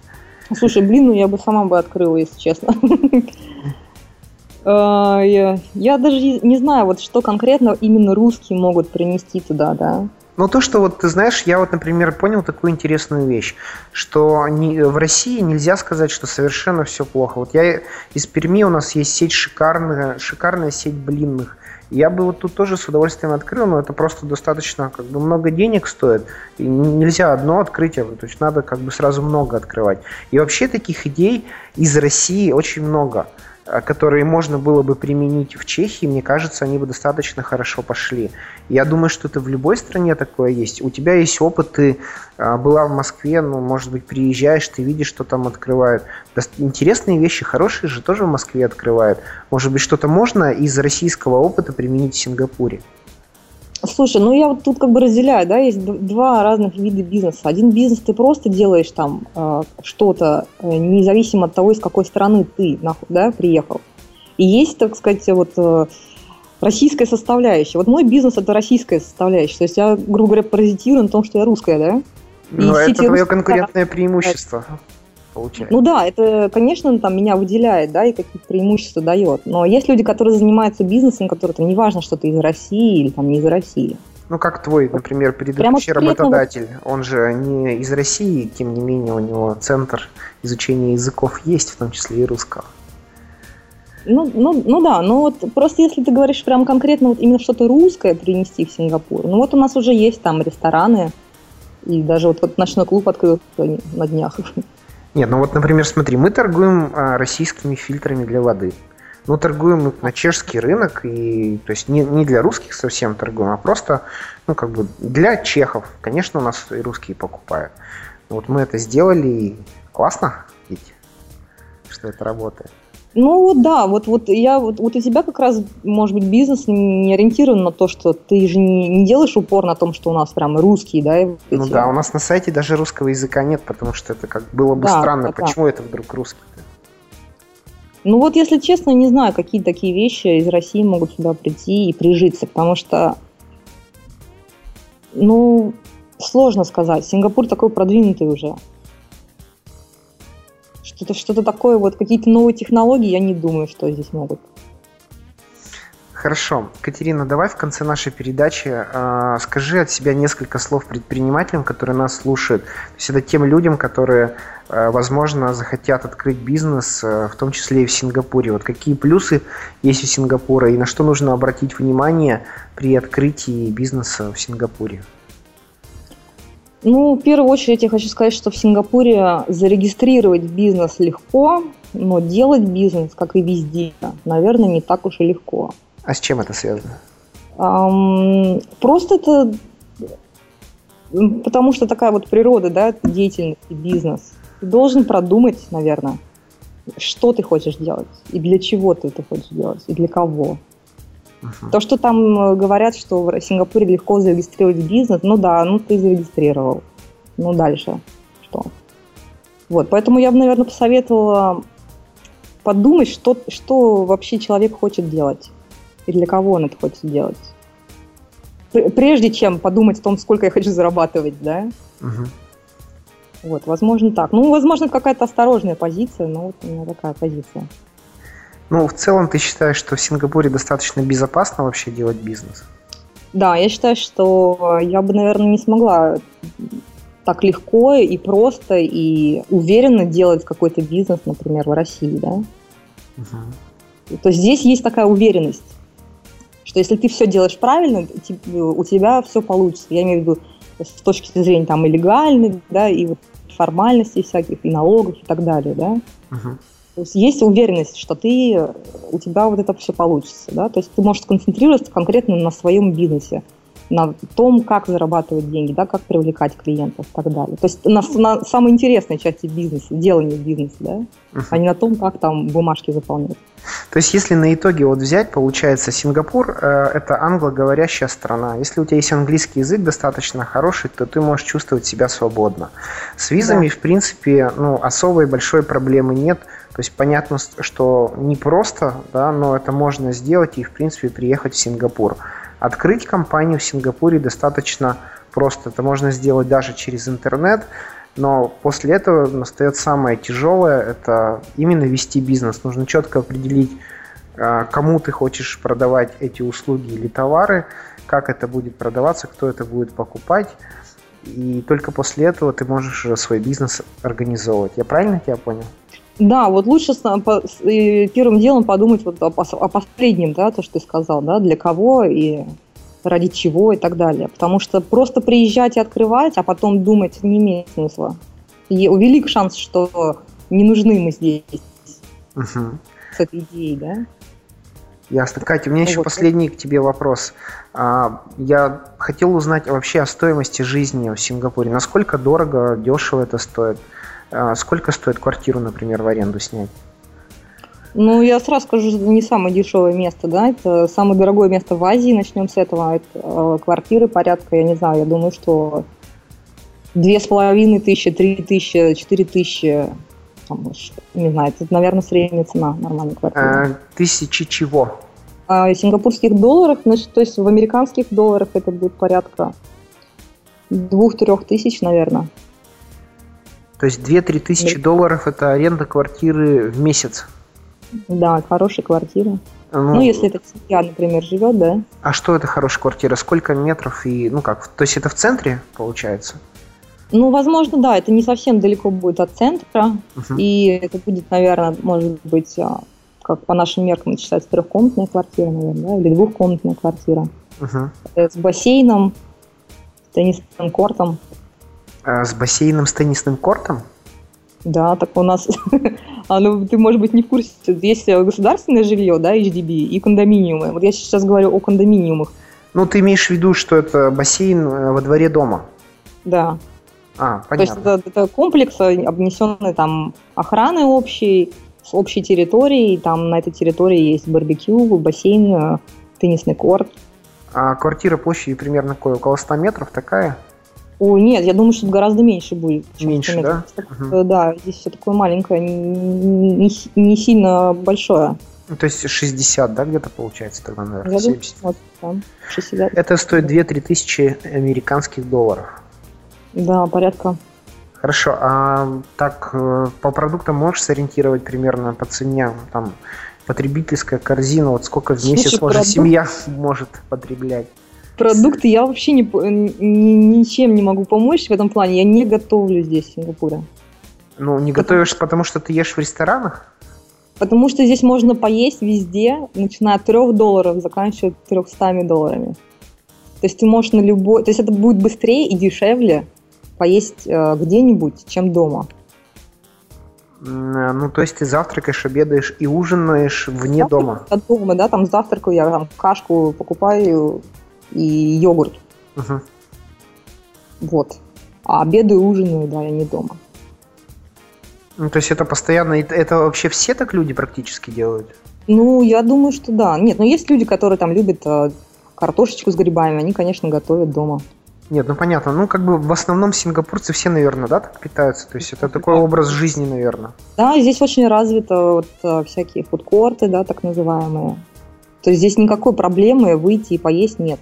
Слушай, блин, ну я бы сама бы открыла, если честно. [LAUGHS] А, я даже не знаю, вот что конкретно именно русские могут принести туда, да. Ну, то, что вот ты знаешь, я вот, например, понял такую интересную вещь, что не, в России нельзя сказать, что совершенно все плохо. Вот я из Перми, у нас есть сеть шикарная, шикарная сеть блинных. Я бы вот тут тоже с удовольствием открыл, но это просто достаточно как бы много денег стоит. И нельзя одно открытие, то есть надо как бы сразу много открывать. И вообще таких идей из России очень много. Э, которые можно было бы применить в Чехии, мне кажется, они бы достаточно хорошо пошли. Я думаю, что это в любой стране такое есть. У тебя есть опыт, ты э, была в Москве, ну, может быть, приезжаешь, ты видишь, что там открывают. Интересные вещи, хорошие же тоже в Москве открывают. Может быть, что-то можно из российского опыта применить в Сингапуре? Слушай, ну я вот тут как бы разделяю, да, есть два разных вида бизнеса. Один бизнес ты просто делаешь там э, что-то, э, независимо от того, из какой страны ты да, приехал. И есть, так сказать, вот э, российская составляющая. Вот мой бизнес это российская составляющая. То есть я, грубо говоря, паразитирую на том, что я русская, да? Ну, это твое конкурентное преимущество получается. Ну да, это, конечно, там меня выделяет, да, и какие-то преимущества дает. Но есть люди, которые занимаются бизнесом, которые там неважно, что ты из России или там не из России. Ну, как твой, например, предыдущий Прямо работодатель, он же не из России, тем не менее у него центр изучения языков есть, в том числе и русского. Ну, ну, ну да, но вот просто если ты говоришь прям конкретно вот именно что-то русское принести в Сингапур, ну вот у нас уже есть там рестораны, и даже вот, вот ночной клуб открыл на днях. Нет, ну вот, например, смотри, мы торгуем а, российскими фильтрами для воды. Ну, торгуем мы на чешский рынок, и, то есть не, не для русских совсем торгуем, а просто, ну, как бы для чехов. Конечно, у нас и русские покупают. Вот мы это сделали, и классно, ведь, что это работает. Ну да, вот, вот я вот, вот у тебя как раз, может быть, бизнес не ориентирован на то, что ты же не, не делаешь упор на том, что у нас прям русские, да? Эти... Ну да, у нас на сайте даже русского языка нет, потому что это как было бы да, странно, да, почему да. это вдруг русский? -то? Ну вот, если честно, не знаю, какие такие вещи из России могут сюда прийти и прижиться, потому что, ну, сложно сказать. Сингапур такой продвинутый уже что-то что такое, вот какие-то новые технологии, я не думаю, что здесь могут. Хорошо. Катерина, давай в конце нашей передачи э, скажи от себя несколько слов предпринимателям, которые нас слушают. То есть это тем людям, которые, э, возможно, захотят открыть бизнес, э, в том числе и в Сингапуре. Вот какие плюсы есть у Сингапура и на что нужно обратить внимание при открытии бизнеса в Сингапуре? Ну, в первую очередь я хочу сказать, что в Сингапуре зарегистрировать бизнес легко, но делать бизнес, как и везде, наверное, не так уж и легко. А с чем это связано? Um, просто это потому что такая вот природа, да, деятельности, бизнес. Ты должен продумать, наверное, что ты хочешь делать, и для чего ты это хочешь делать, и для кого. Uh-huh. То, что там э, говорят, что в Сингапуре легко зарегистрировать бизнес, ну да, ну ты зарегистрировал. Ну дальше что? Вот, поэтому я бы, наверное, посоветовала подумать, что, что вообще человек хочет делать и для кого он это хочет делать. Прежде чем подумать о том, сколько я хочу зарабатывать, да? Uh-huh. Вот, возможно, так. Ну, возможно, какая-то осторожная позиция, но вот у меня такая позиция. Ну, в целом ты считаешь, что в Сингапуре достаточно безопасно вообще делать бизнес? Да, я считаю, что я бы, наверное, не смогла так легко и просто и уверенно делать какой-то бизнес, например, в России, да. Угу. То есть здесь есть такая уверенность, что если ты все делаешь правильно, у тебя все получится. Я имею в виду с точки зрения там и легальной, да, и вот формальностей всяких, и налогов и так далее, да. Угу. То есть есть уверенность, что ты, у тебя вот это все получится, да, то есть ты можешь сконцентрироваться конкретно на своем бизнесе, на том, как зарабатывать деньги, да, как привлекать клиентов и так далее. То есть на, на самой интересной части бизнеса, делания бизнеса, да, uh-huh. а не на том, как там бумажки заполнять. То есть, если на итоге вот взять, получается, Сингапур э, это англоговорящая страна. Если у тебя есть английский язык достаточно хороший, то ты можешь чувствовать себя свободно. С визами, да. в принципе, ну, особой большой проблемы нет. То есть понятно, что не просто, да, но это можно сделать и, в принципе, приехать в Сингапур. Открыть компанию в Сингапуре достаточно просто. Это можно сделать даже через интернет. Но после этого настает самое тяжелое, это именно вести бизнес. Нужно четко определить, а, кому ты хочешь продавать эти услуги или товары, как это будет продаваться, кто это будет покупать. И только после этого ты можешь свой бизнес организовывать. Я правильно тебя понял? Да, вот лучше первым делом подумать вот о, последнем, да, то, что ты сказал, да, для кого и ради чего и так далее. Потому что просто приезжать и открывать, а потом думать не имеет смысла. И велик шанс, что не нужны мы здесь угу. с этой идеей, да? Ясно. Катя, у меня еще вот. последний к тебе вопрос. А, я хотел узнать вообще о стоимости жизни в Сингапуре. Насколько дорого, дешево это стоит? А сколько стоит квартиру, например, в аренду снять? Ну, я сразу скажу, что не самое дешевое место, да, это самое дорогое место в Азии, начнем с этого. Это э, квартиры порядка, я не знаю, я думаю, что две с половиной тысячи, три тысячи, четыре тысячи, там, не знаю, это, наверное, средняя цена нормальной квартиры. А, тысячи чего? А, сингапурских долларов, значит, то есть в американских долларах это будет порядка двух-трех тысяч, наверное. То есть 2-3 тысячи да. долларов это аренда квартиры в месяц? Да, хорошая квартира. Ну, ну, если это семья, например, живет, да. А что это хорошая квартира? Сколько метров и, ну как, то есть это в центре, получается? Ну, возможно, да, это не совсем далеко будет от центра, uh-huh. и это будет, наверное, может быть, а, как по нашим меркам считается, трехкомнатная квартира, наверное, да, или двухкомнатная квартира. Uh-huh. С бассейном, с теннисным кортом. А с бассейном, с теннисным кортом? Да, так у нас, [LAUGHS] а, ну, ты, может быть, не в курсе, есть государственное жилье, да, HDB, и кондоминиумы. Вот я сейчас говорю о кондоминиумах. Ну, ты имеешь в виду, что это бассейн э, во дворе дома? Да. А, понятно. То есть это, это комплекс, э, обнесенный там охраной общей, с общей территорией, там на этой территории есть барбекю, бассейн, э, теннисный корт. А квартира площадью примерно какой, около 100 метров такая? О, нет, я думаю, что гораздо меньше будет. Меньше, да? Угу. Да, здесь все такое маленькое, не, не сильно большое. Ну, то есть 60, да, где-то получается тогда, наверное, 70. Вот, там, 60. Это стоит 2-3 тысячи американских долларов. Да, порядка. Хорошо, а так э, по продуктам можешь сориентировать примерно по цене, там, потребительская корзина, вот сколько в месяц Слушай, может, семья [LAUGHS] может потреблять? Продукты я вообще не, ни, ничем не могу помочь в этом плане. Я не готовлю здесь, в Сингапуре. Ну, не готовишь, потому что ты ешь в ресторанах? Потому что здесь можно поесть везде, начиная от 3 долларов, заканчивая 300 долларами. То есть ты можешь на любой... То есть это будет быстрее и дешевле поесть э, где-нибудь, чем дома. Ну, то есть ты завтракаешь, обедаешь и ужинаешь вне Завтрак дома? От дома, да, там завтракаю, я там кашку покупаю, и йогурт. Угу. Вот. А обедаю и ужинаю, да, я не дома. Ну, то есть это постоянно, это вообще все так люди практически делают? Ну, я думаю, что да. Нет, но есть люди, которые там любят э, картошечку с грибами, они, конечно, готовят дома. Нет, ну понятно. Ну, как бы в основном сингапурцы все, наверное, да, так питаются. То есть это такой образ жизни, наверное. Да, здесь очень развито вот э, всякие фудкорты, да, так называемые. То есть здесь никакой проблемы выйти и поесть нет.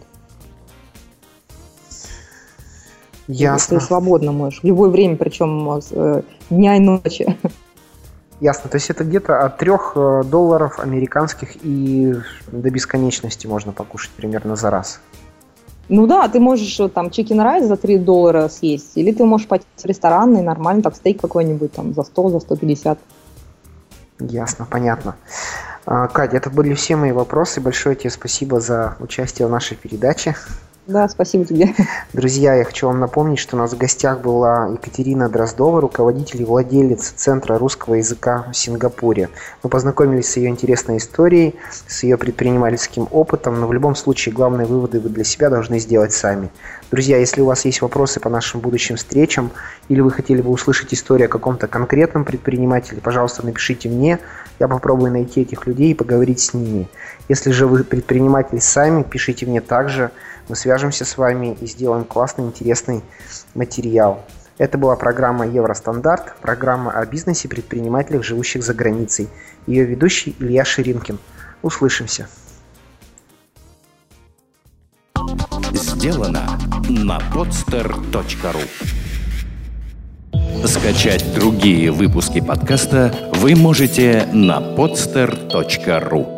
Ясно. Ты свободно можешь. В любое время, причем э, дня и ночи. Ясно. То есть это где-то от 3 э, долларов американских и до бесконечности можно покушать примерно за раз. Ну да, ты можешь э, там chicken rice за 3 доллара съесть, или ты можешь пойти в ресторан и нормально так стейк какой-нибудь там за 100, за 150. Ясно, понятно. А, Катя, это были все мои вопросы. Большое тебе спасибо за участие в нашей передаче. Да, спасибо тебе. Друзья, я хочу вам напомнить, что у нас в гостях была Екатерина Дроздова, руководитель и владелец Центра русского языка в Сингапуре. Мы познакомились с ее интересной историей, с ее предпринимательским опытом, но в любом случае главные выводы вы для себя должны сделать сами. Друзья, если у вас есть вопросы по нашим будущим встречам, или вы хотели бы услышать историю о каком-то конкретном предпринимателе, пожалуйста, напишите мне, я попробую найти этих людей и поговорить с ними. Если же вы предприниматель сами, пишите мне также, мы свяжемся с вами и сделаем классный, интересный материал. Это была программа Евростандарт, программа о бизнесе предпринимателях, живущих за границей. Ее ведущий Илья Ширинкин. Услышимся. Сделано на podster.ru Скачать другие выпуски подкаста вы можете на podster.ru